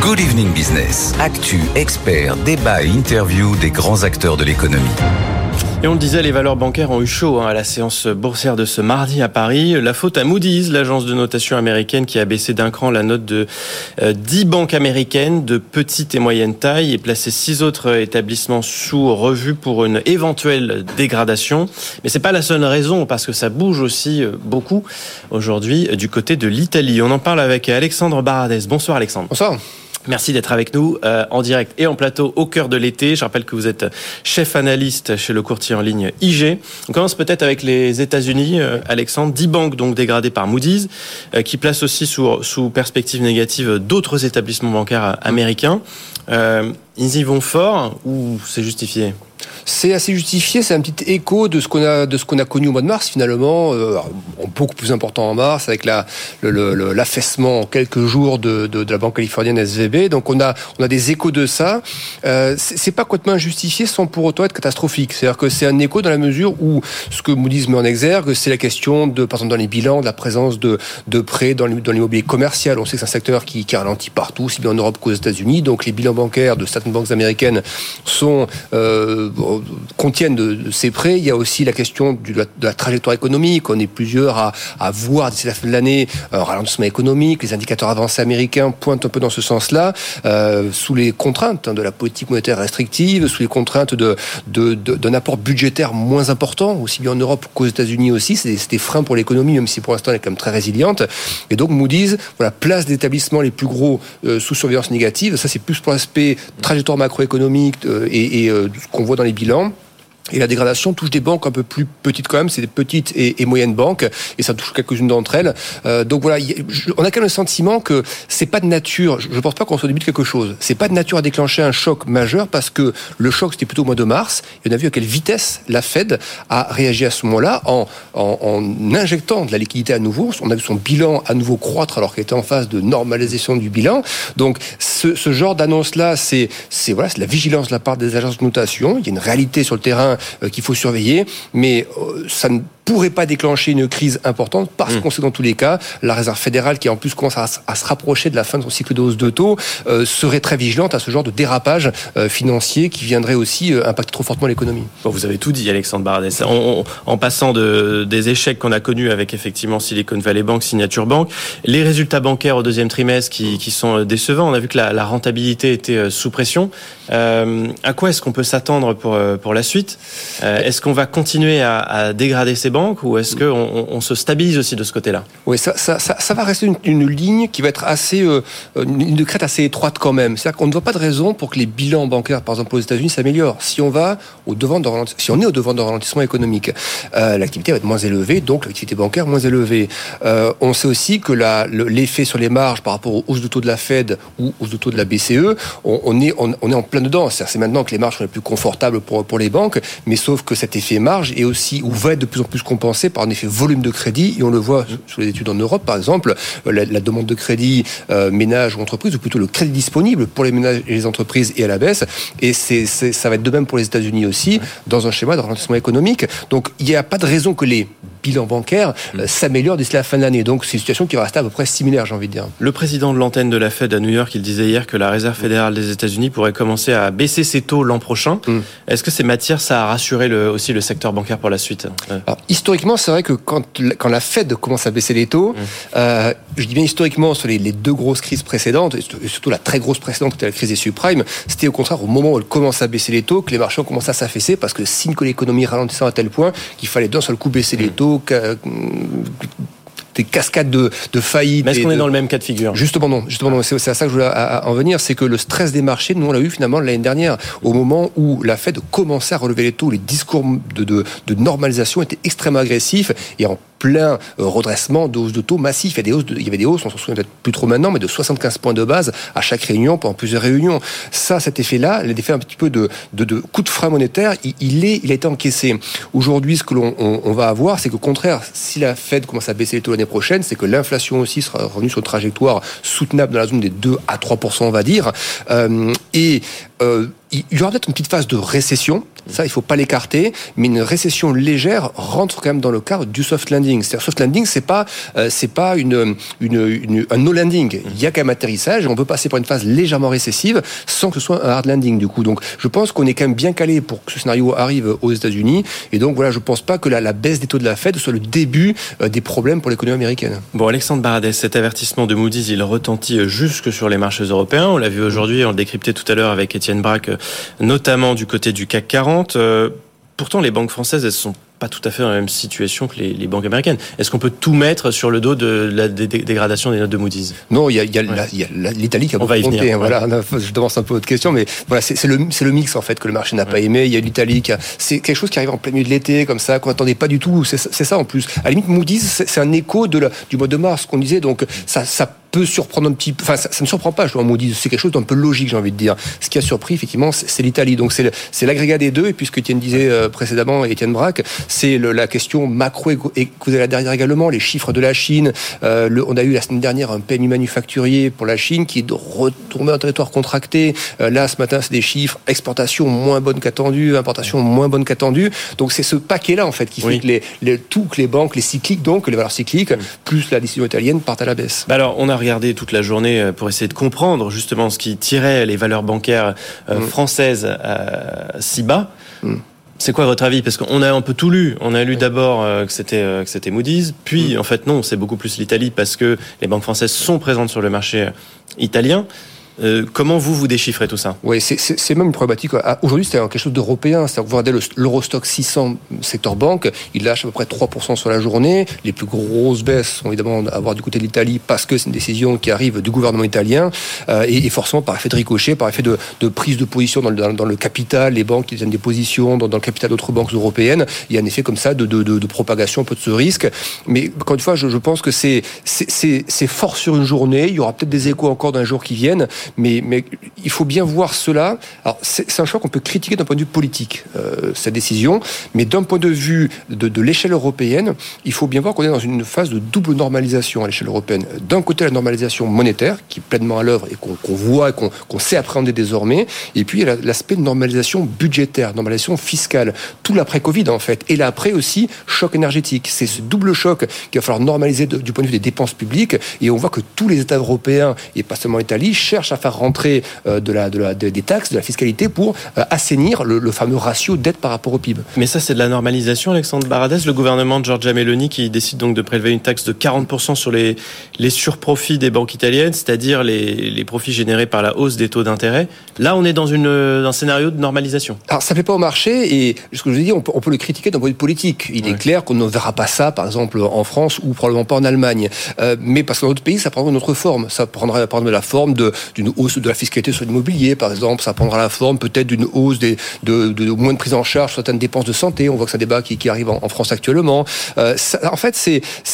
Good Evening Business. Actu, experts, débat et interview des grands acteurs de l'économie. Et on le disait, les valeurs bancaires ont eu chaud hein, à la séance boursière de ce mardi à Paris. La faute à Moody's, l'agence de notation américaine qui a baissé d'un cran la note de 10 euh, banques américaines de petite et moyenne taille et placé six autres établissements sous revue pour une éventuelle dégradation. Mais c'est pas la seule raison parce que ça bouge aussi euh, beaucoup aujourd'hui du côté de l'Italie. On en parle avec Alexandre Baradès. Bonsoir Alexandre. Bonsoir. Merci d'être avec nous euh, en direct et en plateau au cœur de l'été. Je rappelle que vous êtes chef analyste chez le courtier en ligne IG. On commence peut-être avec les États-Unis, euh, Alexandre. 10 banques donc dégradées par Moody's, euh, qui place aussi sous, sous perspective négative d'autres établissements bancaires américains. Ils y vont fort ou c'est justifié? C'est assez justifié, c'est un petit écho de ce qu'on a de ce qu'on a connu au mois de mars finalement, euh, beaucoup plus important en mars avec la l'affaissement en quelques jours de, de, la banque californienne SVB. Donc on a on a des échos de ça. Euh, c'est pas complètement injustifié sans pour autant être catastrophique. C'est-à-dire que c'est un écho dans la mesure où ce que Moody's met en exergue, c'est la question de par exemple dans les bilans de la présence de de prêts dans l'immobilier commercial. On sait que c'est un secteur qui, qui ralentit partout, aussi bien en Europe qu'aux États-Unis. Donc les bilans bancaires de certaines banques américaines sont euh, contiennent de, ces prêts. Il y a aussi la question de la, trajectoire économique. On est plusieurs à, voir d'ici la fin de l'année un ralentissement économique. Les indicateurs avancés américains pointent un peu dans ce sens-là, euh, sous les contraintes hein, de la politique monétaire restrictive, sous les contraintes d'un apport budgétaire moins important, aussi bien en Europe qu'aux États-Unis aussi. C'est des, freins pour l'économie, même si pour l'instant elle est quand même très résiliente. Et donc Moody's, place d'établissements les plus gros euh, sous surveillance négative. Ça, c'est plus pour l'aspect trajectoire macroéconomique euh, et, et ce qu'on voit dans les bilans et la dégradation touche des banques un peu plus petites quand même, c'est des petites et, moyennes banques, et ça touche quelques-unes d'entre elles. Euh, donc voilà, on a quand même le sentiment que c'est pas de nature. Je ne pense pas qu'on soit début de quelque chose. C'est pas de nature à déclencher un choc majeur parce que le choc c'était plutôt au mois de mars. Et on a vu à quelle vitesse la Fed a réagi à ce moment-là en, en, injectant de la liquidité à nouveau. On a vu son bilan à nouveau croître alors qu'elle était en phase de normalisation du bilan. Donc ce, ce genre d'annonce-là, c'est c'est voilà, c'est la vigilance de la part des agences de notation. Il y a une réalité sur le terrain qu'il faut surveiller, mais euh, ça ne pourrait pas déclencher une crise importante parce hmm. qu'on sait dans tous les cas, la Réserve fédérale qui en plus commence à, se rapprocher de la fin de son cycle de hausse de taux euh, serait très vigilante à ce genre de dérapage financier qui viendrait aussi impacter trop fortement l'économie. Bon, vous avez tout dit, Alexandre Baradès. en passant de, des échecs qu'on a connus avec effectivement Silicon Valley Bank, Signature Bank, les résultats bancaires au deuxième trimestre qui, qui sont décevants. On a vu que la, la rentabilité était sous pression. à quoi est-ce qu'on peut s'attendre pour, pour la suite? Euh, est-ce qu'on va continuer à, dégrader ces banques? Ou est-ce qu'on on se stabilise aussi de ce côté-là? Oui, ça, ça, ça, va rester une, ligne qui va être assez, euh, une de crête assez étroite quand même. C'est-à-dire qu'on ne voit pas de raison pour que les bilans bancaires, par exemple aux États-Unis, s'améliorent. Si on va au devant de si on est au devant d'un ralentissement économique, euh, l'activité va être moins élevée, donc l'activité bancaire moins élevée. on sait aussi que l'effet sur les marges par rapport aux hausses de taux de la Fed ou aux hausses de taux de la BCE, on, est, on, est en plein dedans. C'est maintenant que les marges sont les plus confortables pour, pour les banques, mais sauf que cet effet marge est aussi ou va être de plus en plus compensé par un effet volume de crédit. Et on le voit sur les études en Europe par exemple euh, la, demande de crédit euh, ménage ou entreprise ou plutôt le crédit disponible pour les ménages et les entreprises est à la baisse. Et c'est ça va être de même pour les États-Unis aussi dans un schéma de ralentissement économique. Donc il n'y a pas de raison que les bilans bancaires euh, s'améliorent d'ici la fin de l'année donc c'est une situation qui va rester à peu près similaire j'ai envie de dire le président de l'antenne de la Fed à New York il disait hier que la réserve fédérale des États-Unis pourrait commencer à baisser ses taux l'an prochain mm. est-ce que ces matières ça a rassuré le, aussi le secteur bancaire pour la suite? Historiquement, c'est vrai que quand, quand la Fed commence à baisser les taux, mmh. euh, je dis bien historiquement sur les, deux grosses crises précédentes, et surtout la très grosse précédente qui était la crise des subprimes, c'était au contraire au moment où elle commence à baisser les taux que les marchés ont commencé à s'affaisser parce que signe que l'économie ralentissant à tel point qu'il fallait d'un seul coup baisser les mmh. Taux, des cascades de, de faillites. Mais est-ce qu'on est dans le même cas de figure? Justement non. Justement non. C'est à ça que je voulais en venir, c'est que le stress des marchés, nous on l'a eu finalement l'année dernière, au moment où la Fed commençait à relever les taux, les discours de, de, de normalisation étaient extrêmement agressifs et en plein euh, redressement de de taux massifs. Il y, a des hausses il y avait des hausses, on s'en souvient peut-être plus trop maintenant, mais de 75 points de base à chaque réunion pendant plusieurs réunions. Ça, cet effet-là, l'effet un petit peu de, de, de, coup de frein monétaire, il, est, il a été encaissé. Aujourd'hui, ce que l'on on, va avoir, c'est qu'au contraire, si la Fed commence à baisser les taux l'année prochaine, c'est que l'inflation aussi sera revenue sur une trajectoire soutenable dans la zone des 2 à 3 on va dire. Euh, et euh, il y aura peut-être une petite phase de récession, ça il faut pas l'écarter, mais une récession légère rentre quand même dans le cadre du soft landing. C'est-à-dire soft landing, c'est pas euh, c'est pas une, une, un no landing. Il y a quand même atterrissage et on peut passer par une phase légèrement récessive sans que ce soit un hard landing du coup. Donc je pense qu'on est quand même bien calé pour que ce scénario arrive aux États-Unis et donc voilà, je pense pas que la, baisse des taux de la Fed soit le début euh, des problèmes pour l'économie américaine. Bon, Alexandre Baradès, cet avertissement de Moody's, il retentit jusque sur les marchés européens. On l'a vu aujourd'hui, on le décryptait tout à l'heure avec Étienne Braque notamment du côté du CAC 40. Euh, pourtant, les banques françaises, elles sont pas tout à fait dans la même situation que les, banques américaines. Est-ce qu'on peut tout mettre sur le dos de la dégradation des notes de Moody's? Non, il y a, l'Italie qui a beaucoup monté. Hein, voilà, je devance un peu votre question, mais voilà, c'est le, le mix en fait que le marché n'a pas aimé. Il y a l'Italie qui c'est quelque chose qui arrive en plein milieu de l'été, comme ça, qu'on n'attendait pas du tout. C'est ça en plus. À la limite, Moody's, c'est un écho de la, du mois de mars qu'on disait. Donc ça, ça peut surprendre un petit peu. Enfin, ça, ne surprend pas, je dois Moody's. C'est quelque chose d'un peu logique, j'ai envie de dire. Ce qui a surpris, effectivement, c'est l'Italie. Donc, c'est l'agrégat des deux. Et puis, ce que Étienne disait euh, précédemment, Étienne Braque, c'est la question macro et que vous avez là derrière également, les chiffres de la Chine. Euh, le, on a eu la semaine dernière un PMI manufacturier pour la Chine qui est de retourner en territoire contracté. Euh, là, ce matin, c'est des chiffres exportation moins bonne qu'attendu, importation moins bonne qu'attendu. Donc, c'est ce paquet-là, en fait, qui fait que les, les, tout, que les banques, les cycliques, donc, les valeurs cycliques, plus la décision italienne partent à la baisse. Bah alors, on a regardé toute la journée euh, pour essayer de comprendre justement ce qui tirait les valeurs bancaires euh, mm. françaises euh, si bas. Mm. C'est quoi votre avis? Parce qu'on a un peu tout lu. On a lu d'abord que c'était que c'était Moody's, puis mm. en fait non, c'est beaucoup plus l'Italie parce que les banques françaises sont présentes sur le marché italien. Euh, comment vous, vous déchiffrez tout ça? Oui, c'est même une problématique. Ah, aujourd'hui, c'est quelque chose d'européen. Vous regardez l'Eurostock 600 secteur banque, il lâche à peu près 3% sur la journée. Les plus grosses baisses sont évidemment à voir du côté de l'Italie parce que c'est une décision qui arrive du gouvernement italien euh, et, forcément par effet de ricochet, par effet de, prise de position dans le, dans, le, capital, les banques qui tiennent des positions dans, le capital d'autres banques européennes. Il y a un effet comme ça de, de, propagation un peu de ce risque. Mais encore une fois, je, je pense que c'est fort sur une journée. Il y aura peut-être des échos encore d'un jour qui viennent. Mais, il faut bien voir cela. Alors, c'est un choix qu'on peut critiquer d'un point de vue politique, euh, cette décision, mais d'un point de vue de, de l'échelle européenne, il faut bien voir qu'on est dans une phase de double normalisation à l'échelle européenne. D'un côté, la normalisation monétaire, qui est pleinement à l'œuvre et qu'on voit et qu'on sait appréhender désormais, et puis l'aspect de normalisation budgétaire, normalisation fiscale, tout l'après-Covid en fait, et l'après aussi choc énergétique. C'est ce double choc qu'il va falloir normaliser du point de vue des dépenses publiques, et on voit que tous les États européens, et pas seulement l'Italie, cherchent à faire rentrer euh, de la, de la, des taxes, de la fiscalité pour euh, assainir le, fameux ratio dette par rapport au PIB. Mais ça, c'est de la normalisation, Alexandre Baradès. Le gouvernement de Giorgia Meloni qui décide donc de prélever une taxe de 40% sur les, les surprofits des banques italiennes, c'est-à-dire les, les profits générés par la hausse des taux d'intérêt. Là, on est dans une, un scénario de normalisation. Alors, ça ne fait pas au marché et ce que je vous ai dit, on peut, on peut le critiquer d'un point de vue politique. Il est clair qu'on ne verra pas ça, par exemple, en France ou probablement pas en Allemagne. Euh, mais parce que dans d'autres pays, ça prendra une autre forme. Ça prendra, prendra la forme d'une hausse de la fiscalité sur l'immobilier, par exemple. Ça prendra la forme peut-être d'une hausse de, moins de prise en charge sur certaines dépenses de santé. On voit que c'est un débat qui, arrive en, France actuellement. Euh, en fait,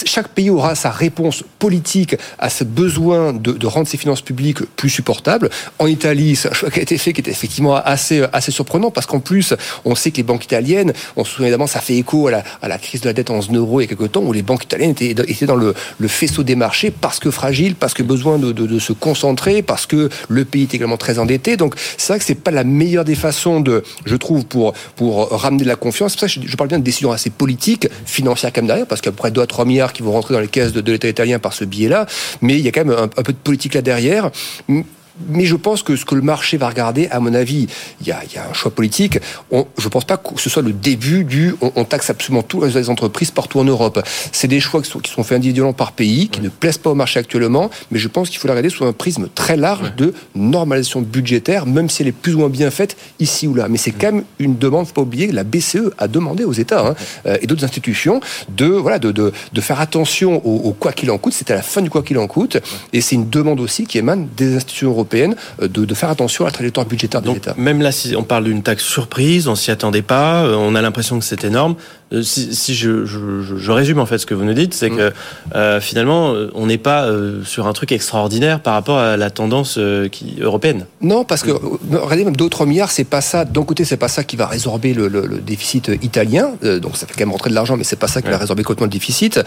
chaque pays aura sa réponse politique à ce besoin de, rendre ses finances publiques plus supportables. En Italie, c'est un choix qui a été fait qui est effectivement assez, assez surprenant parce qu'en plus, on sait que les banques italiennes, on se souvient évidemment, ça fait écho à la, crise de la dette en zone euro il y a quelques temps où les banques italiennes étaient, dans le, faisceau des marchés parce que fragiles, parce que besoin de se concentrer, parce que le pays est également très endetté. Donc c'est vrai que c'est pas la meilleure des façons de, je trouve, pour ramener de la confiance. Je, parle bien de décisions assez politiques, financières quand même derrière, parce qu'il y a près de 2 à 3 milliards qui vont rentrer dans les caisses de, l'État italien par ce biais-là. Mais il y a quand même un, un peu de politique là derrière mais je pense que ce que le marché va regarder, à mon avis, il y a, un choix politique. On, je ne pense pas que ce soit le début du on, taxe absolument toutes les entreprises partout en Europe. C'est des choix qui sont, qui sont, faits individuellement par pays, qui ne plaisent pas au marché actuellement, mais je pense qu'il faut la regarder sous un prisme très large de normalisation budgétaire, même si elle est plus ou moins bien faite ici ou là. Mais c'est quand même une demande, faut pas oublier, la BCE a demandé aux États hein, euh, et d'autres institutions de, voilà, de, de, de faire attention au, au quoi qu'il en coûte. C'était à la fin du quoi qu'il en coûte. Et c'est une demande aussi qui émane des institutions européennes européenne euh, de, faire attention à la trajectoire budgétaire de l'État. Même là, si on parle d'une taxe surprise, on s'y attendait pas, euh, on a l'impression que c'est énorme. Euh, si, je, résume en fait ce que vous nous dites, c'est mm. que finalement, on n'est pas sur un truc extraordinaire par rapport à la tendance qui, européenne. Non, parce que regardez même d'autres milliards, c'est pas ça. D'un côté, c'est pas ça qui va résorber le, déficit italien. donc ça fait quand même rentrer de l'argent, mais c'est pas ça qui va résorber complètement le déficit.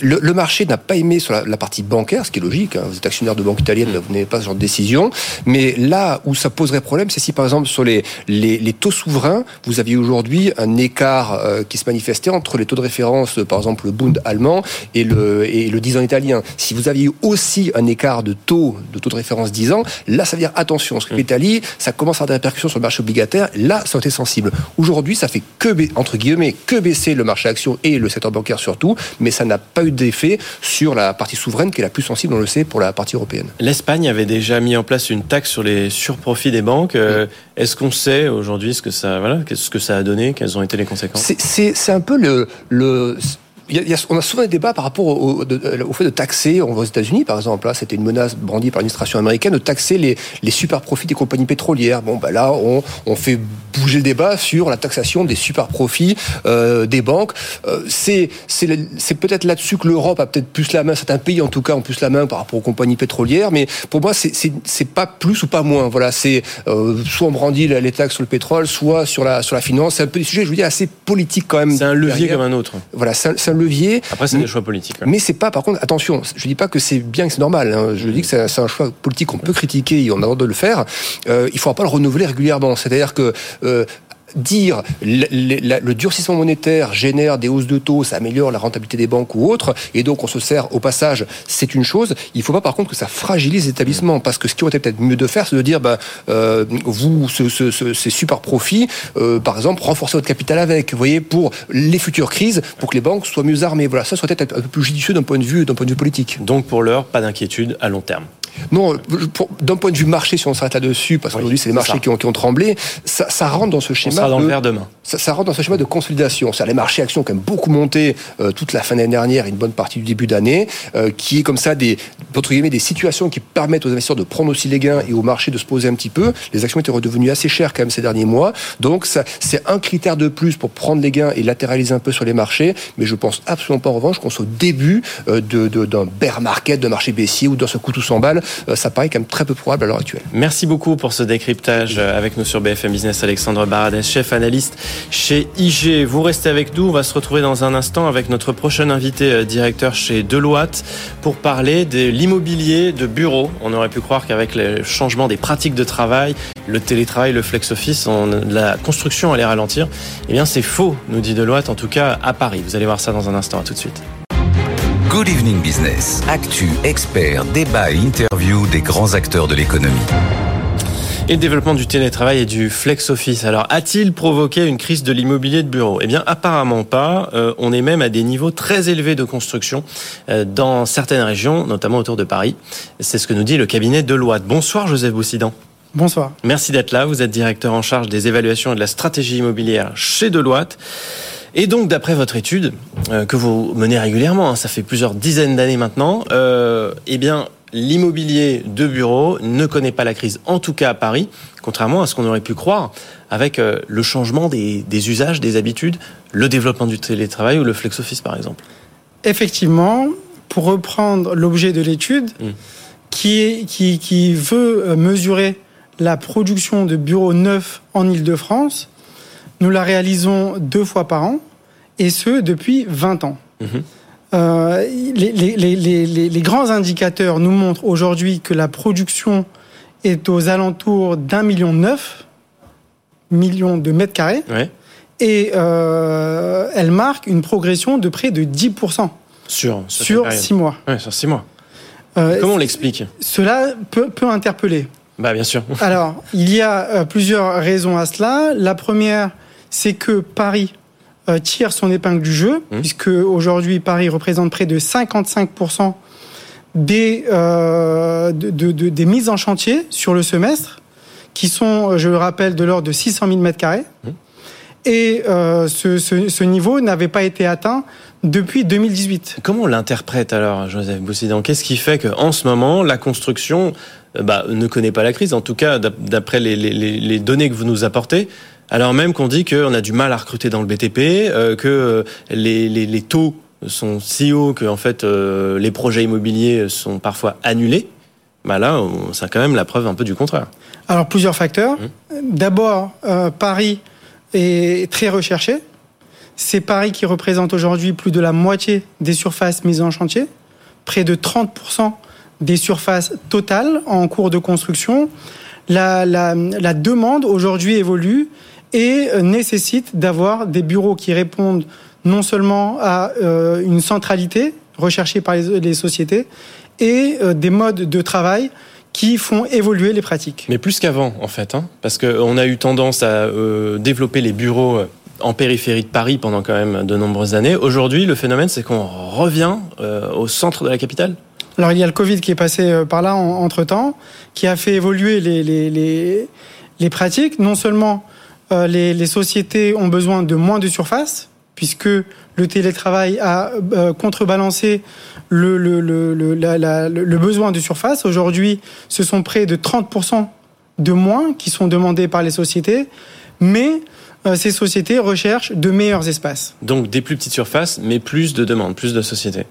le, marché n'a pas aimé sur la, partie bancaire, ce qui est logique. Hein. Vous êtes actionnaire de banque italienne, mm. vous n'avez pas ce genre de décision mais là où ça poserait problème, c'est si par exemple sur les, les, taux souverains, vous aviez aujourd'hui un écart euh, qui se manifestait entre les taux de référence, par exemple le Bund allemand et le, et le 10 ans italien. Si vous aviez aussi un écart de taux, de taux de référence 10 ans, là ça veut dire attention, parce que mm. l'Italie, ça commence à avoir des répercussions sur le marché obligataire, là ça a été sensible. Aujourd'hui, ça fait que, entre guillemets, que baisser le marché action et le secteur bancaire surtout, mais ça n'a pas eu d'effet sur la partie souveraine qui est la plus sensible, on le sait, pour la partie européenne. L'Espagne avait déjà mis en place une taxe sur les surprofits des banques. Euh, est-ce qu'on sait aujourd'hui ce que ça, voilà, ce que ça a donné, quelles ont été les conséquences? C'est un peu le, le on a souvent des débats par rapport au, fait de taxer, on voit aux États-Unis par exemple, là c'était une menace brandie par l'administration américaine, de taxer les, les super profits des compagnies pétrolières. Bon, bah là, on, on fait bouger le débat sur la taxation des super profits euh, des banques. Euh, c'est peut-être là-dessus que l'Europe a peut-être plus la main, certains pays en tout cas ont plus la main par rapport aux compagnies pétrolières, mais pour moi, c'est pas plus ou pas moins. Voilà, c'est euh, soit on brandit les taxes sur le pétrole, soit sur la, sur la finance. C'est un peu des sujets, je vous dis, assez politiques quand même. C'est un levier comme un autre. Voilà, c'est un, levier. Après, c'est des choix politiques. Mais c'est pas, par contre, attention, je dis pas que c'est bien, que c'est normal. Hein. Je dis que c'est un choix politique qu'on peut critiquer et on a le droit de le faire. Euh, il faudra pas le renouveler régulièrement. C'est-à-dire que euh, dire le, durcissement monétaire génère des hausses de taux, ça améliore la rentabilité des banques ou autres, et donc on se sert au passage, c'est une chose. Il ne faut pas par contre que ça fragilise les établissements, parce que ce qui aurait peut-être mieux de faire, c'est de dire, ben, euh, vous, ces super profits, euh, par exemple, renforcer votre capital avec, voyez, pour les futures crises, pour que les banques soient mieux armées. Voilà, ça serait peut-être un peu plus judicieux d'un point de vue, d'un point de vue politique. Donc pour l'heure, pas d'inquiétude à long terme. Non, d'un point de vue marché, si on s'arrête là-dessus, parce qu'aujourd'hui c'est les marchés qui ont, qui ont, tremblé, ça, ça, rentre dans ce schéma. On sera dans le verre demain. Ça, ça, rentre dans ce schéma de consolidation. C'est les marchés actions ont quand même beaucoup monté euh, toute la fin d'année dernière et une bonne partie du début d'année, euh, qui est comme ça des, entre guillemets, des situations qui permettent aux investisseurs de prendre aussi les gains et au marché de se poser un petit peu. Les actions étaient redevenues assez chères quand même ces derniers mois, donc c'est un critère de plus pour prendre les gains et latéraliser un peu sur les marchés. Mais je pense absolument pas en revanche qu'on soit au début euh, de, d'un bear market, d'un marché baissier ou d'un ce coup tout 100 balles. ça paraît quand même très peu probable à l'heure actuelle. Merci beaucoup pour ce décryptage avec nous sur BFM Business, Alexandre Baradès, chef analyste chez IG. Vous restez avec nous, on va se retrouver dans un instant avec notre prochain invité euh, directeur chez Deloitte pour parler de l'immobilier de bureau. On aurait pu croire qu'avec le changement des pratiques de travail, le télétravail, le flex office, la construction allait ralentir. Eh bien, c'est faux, nous dit Deloitte, en tout cas à Paris. Vous allez voir ça dans un instant. À tout de suite. Good Evening Business. Actu, expert, débat et interview des grands acteurs de l'économie. Et le développement du télétravail et du flex office. Alors, a-t-il provoqué une crise de l'immobilier de bureau? Eh bien, apparemment pas. Euh, on est même à des niveaux très élevés de construction euh, dans certaines régions, notamment autour de Paris. C'est ce que nous dit le cabinet de Deloitte. Bonsoir, Joseph Boussidan. Bonsoir. Merci d'être là. Vous êtes directeur en charge des évaluations et de la stratégie immobilière chez Deloitte. Et donc, d'après votre étude, euh, que vous menez régulièrement, hein, ça fait plusieurs dizaines d'années maintenant, eh bien, l'immobilier de bureau ne connaît pas la crise, en tout cas à Paris, contrairement à ce qu'on aurait pu croire avec euh, le changement des, usages, des habitudes, le développement du télétravail ou le flex office, par exemple. Effectivement, pour reprendre l'objet de l'étude, mmh. qui, qui, qui veut mesurer la production de bureaux neufs en Ile-de-France, nous la réalisons deux fois par an, et ce, depuis 20 ans. Mhm. Euh, les, grands indicateurs nous montrent aujourd'hui que la production est aux alentours d'un million neuf millions de mètres carrés. Et euh, elle marque une progression de près de 10%. Sur, sur six mois. sur six mois. Euh, Comment on l'explique? Cela peut, peut interpeller. Bah, bien sûr. Alors, il y a plusieurs raisons à cela. La première, c'est que Paris tire son épingle du jeu, mmh. puisque aujourd'hui Paris représente près de 55% des, euh, des mises en chantier sur le semestre, qui sont, je le rappelle, de l'ordre de 600 000 mètres carrés. Mmh. Et euh, ce, niveau n'avait pas été atteint depuis 2018. Comment on l'interprète alors, Joseph Boussidan Qu'est-ce qui fait qu'en ce moment, la construction bah, ne connaît pas la crise? En tout cas, d'après les données que vous nous apportez, alors même qu'on dit qu'on a du mal à recruter dans le BTP, euh, que euh, les, taux sont si hauts que en fait euh, les projets immobiliers sont parfois annulés. Bah là, c'est quand même la preuve un peu du contraire. Alors plusieurs facteurs. Mmh. D'abord, Paris est très recherché. C'est Paris qui représente aujourd'hui plus de la moitié des surfaces mises en chantier, près de 30% des surfaces totales en cours de construction. La, la demande aujourd'hui évolue et euh, nécessite d'avoir des bureaux qui répondent non seulement à euh, une centralité recherchée par les, sociétés et euh, des modes de travail qui font évoluer les pratiques. Mais plus qu'avant, en fait, hein, parce qu'on a eu tendance à développer les bureaux en périphérie de Paris pendant quand même de nombreuses années. Aujourd'hui, le phénomène, c'est qu'on revient au centre de la capitale. Alors, il y a le Covid qui est passé par là entre-temps, qui a fait évoluer les, les, les pratiques, non seulement euh, les, sociétés ont besoin de moins de surface, puisque le télétravail a euh, contrebalancé le, besoin de surface. Aujourd'hui, ce sont près de 30% de moins qui sont demandés par les sociétés, mais euh, ces sociétés recherchent de meilleurs espaces. Donc des plus petites surfaces, mais plus de demandes, plus de sociétés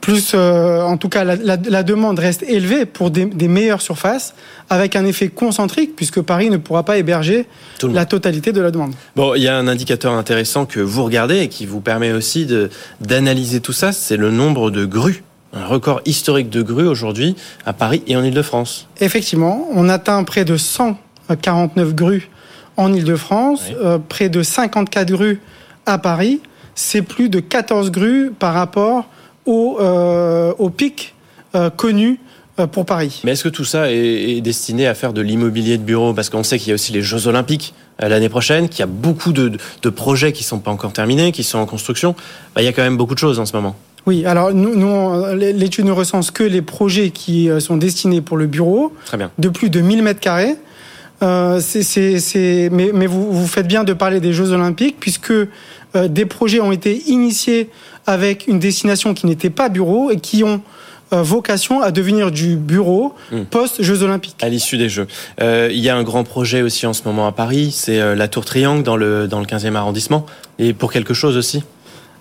plus, euh, en tout cas, la, la, la, demande reste élevée pour des, des, meilleures surfaces, avec un effet concentrique, puisque Paris ne pourra pas héberger la totalité de la demande. Bon, il y a un indicateur intéressant que vous regardez et qui vous permet aussi d'analyser tout ça, c'est le nombre de grues. Un record historique de grues aujourd'hui à Paris et en Ile-de-France. Effectivement, on atteint près de 149 grues en Ile-de-France, euh, près de 54 grues à Paris. C'est plus de 14 grues par rapport au, euh, au pic euh, connu euh, pour Paris. Mais est-ce que tout ça est, destiné à faire de l'immobilier de bureau? Parce qu'on sait qu'il y a aussi les Jeux Olympiques l'année prochaine, qu'il y a beaucoup de, de projets qui ne sont pas encore terminés, qui sont en construction. Bah, il y a quand même beaucoup de choses en ce moment. Oui, alors nous, nous l'étude ne recense que les projets qui sont destinés pour le bureau, Très bien. de plus de 1000 mètres carrés. Euh, c'est, mais, mais vous, vous, faites bien de parler des Jeux Olympiques, puisque euh, des projets ont été initiés avec une destination qui n'était pas bureau et qui ont euh, vocation à devenir du bureau mmh. post-Jeux Olympiques. À l'issue des Jeux. Euh, il y a un grand projet aussi en ce moment à Paris, c'est euh, la Tour Triangle dans le, dans le 15e arrondissement. Et pour quelque chose aussi?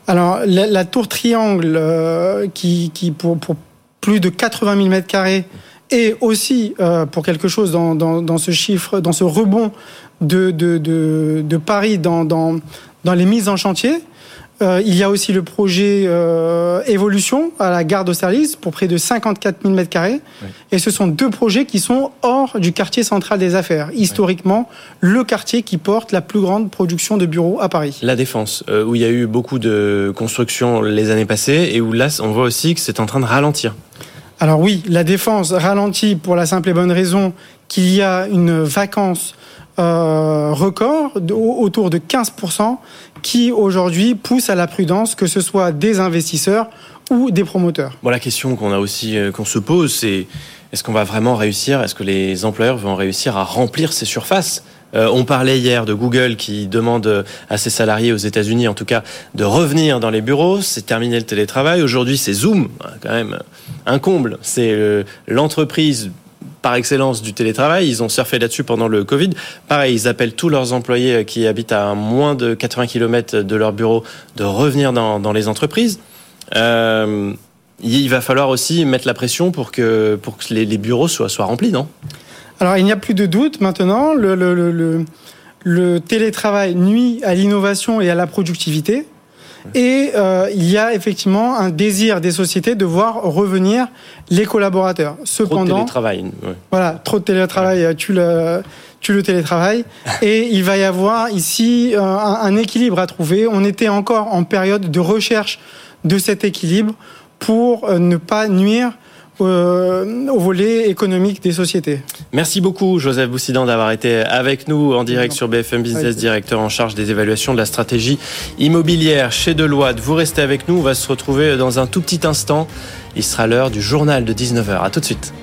Alors, la, la Tour Triangle, euh, qui, qui pour, pour, plus de 80 000 mètres carrés, et aussi euh, pour quelque chose dans, dans, dans, ce chiffre, dans ce rebond de, de, de, de Paris dans, dans, dans les mises en chantier, euh, il y a aussi le projet euh, Évolution à la gare d'Austerlitz pour près de 54 000 mètres carrés. Et ce sont deux projets qui sont hors du quartier central des affaires. Historiquement, le quartier qui porte la plus grande production de bureaux à Paris. La Défense, euh, où il y a eu beaucoup de constructions les années passées et où là, on voit aussi que c'est en train de ralentir. Alors oui, la Défense ralentit pour la simple et bonne raison qu'il y a une vacance euh, record autour de 15% qui aujourd'hui pousse à la prudence, que ce soit des investisseurs ou des promoteurs. Bon, la question qu'on a aussi euh, qu'on se pose, c'est est-ce qu'on va vraiment réussir? Est-ce que les employeurs vont réussir à remplir ces surfaces? Euh, on parlait hier de Google qui demande à ses salariés aux États-Unis, en tout cas, de revenir dans les bureaux. C'est terminé le télétravail. Aujourd'hui, c'est Zoom, quand même un comble. C'est l'entreprise par excellence du télétravail. Ils ont surfé là-dessus pendant le Covid. Pareil, ils appellent tous leurs employés qui habitent à moins de 80 km de leur bureau de revenir dans, les entreprises. Euh, il va falloir aussi mettre la pression pour que, les, bureaux soient, remplis, non? Alors, il n'y a plus de doute maintenant. Le télétravail nuit à l'innovation et à la productivité. Et euh, il y a effectivement un désir des sociétés de voir revenir les collaborateurs. Cependant, trop de télétravail. Ouais. Voilà, trop de télétravail ouais. tue le, tue le télétravail. [LAUGHS] et il va y avoir ici euh, un, un équilibre à trouver. On était encore en période de recherche de cet équilibre pour euh, ne pas nuire euh, au volet économique des sociétés. Merci beaucoup Joseph Boussidan d'avoir été avec nous en direct sur BFM Business, directeur en charge des évaluations de la stratégie immobilière chez Deloitte. Vous restez avec nous, on va se retrouver dans un tout petit instant. Il sera l'heure du journal de 19h. À tout de suite.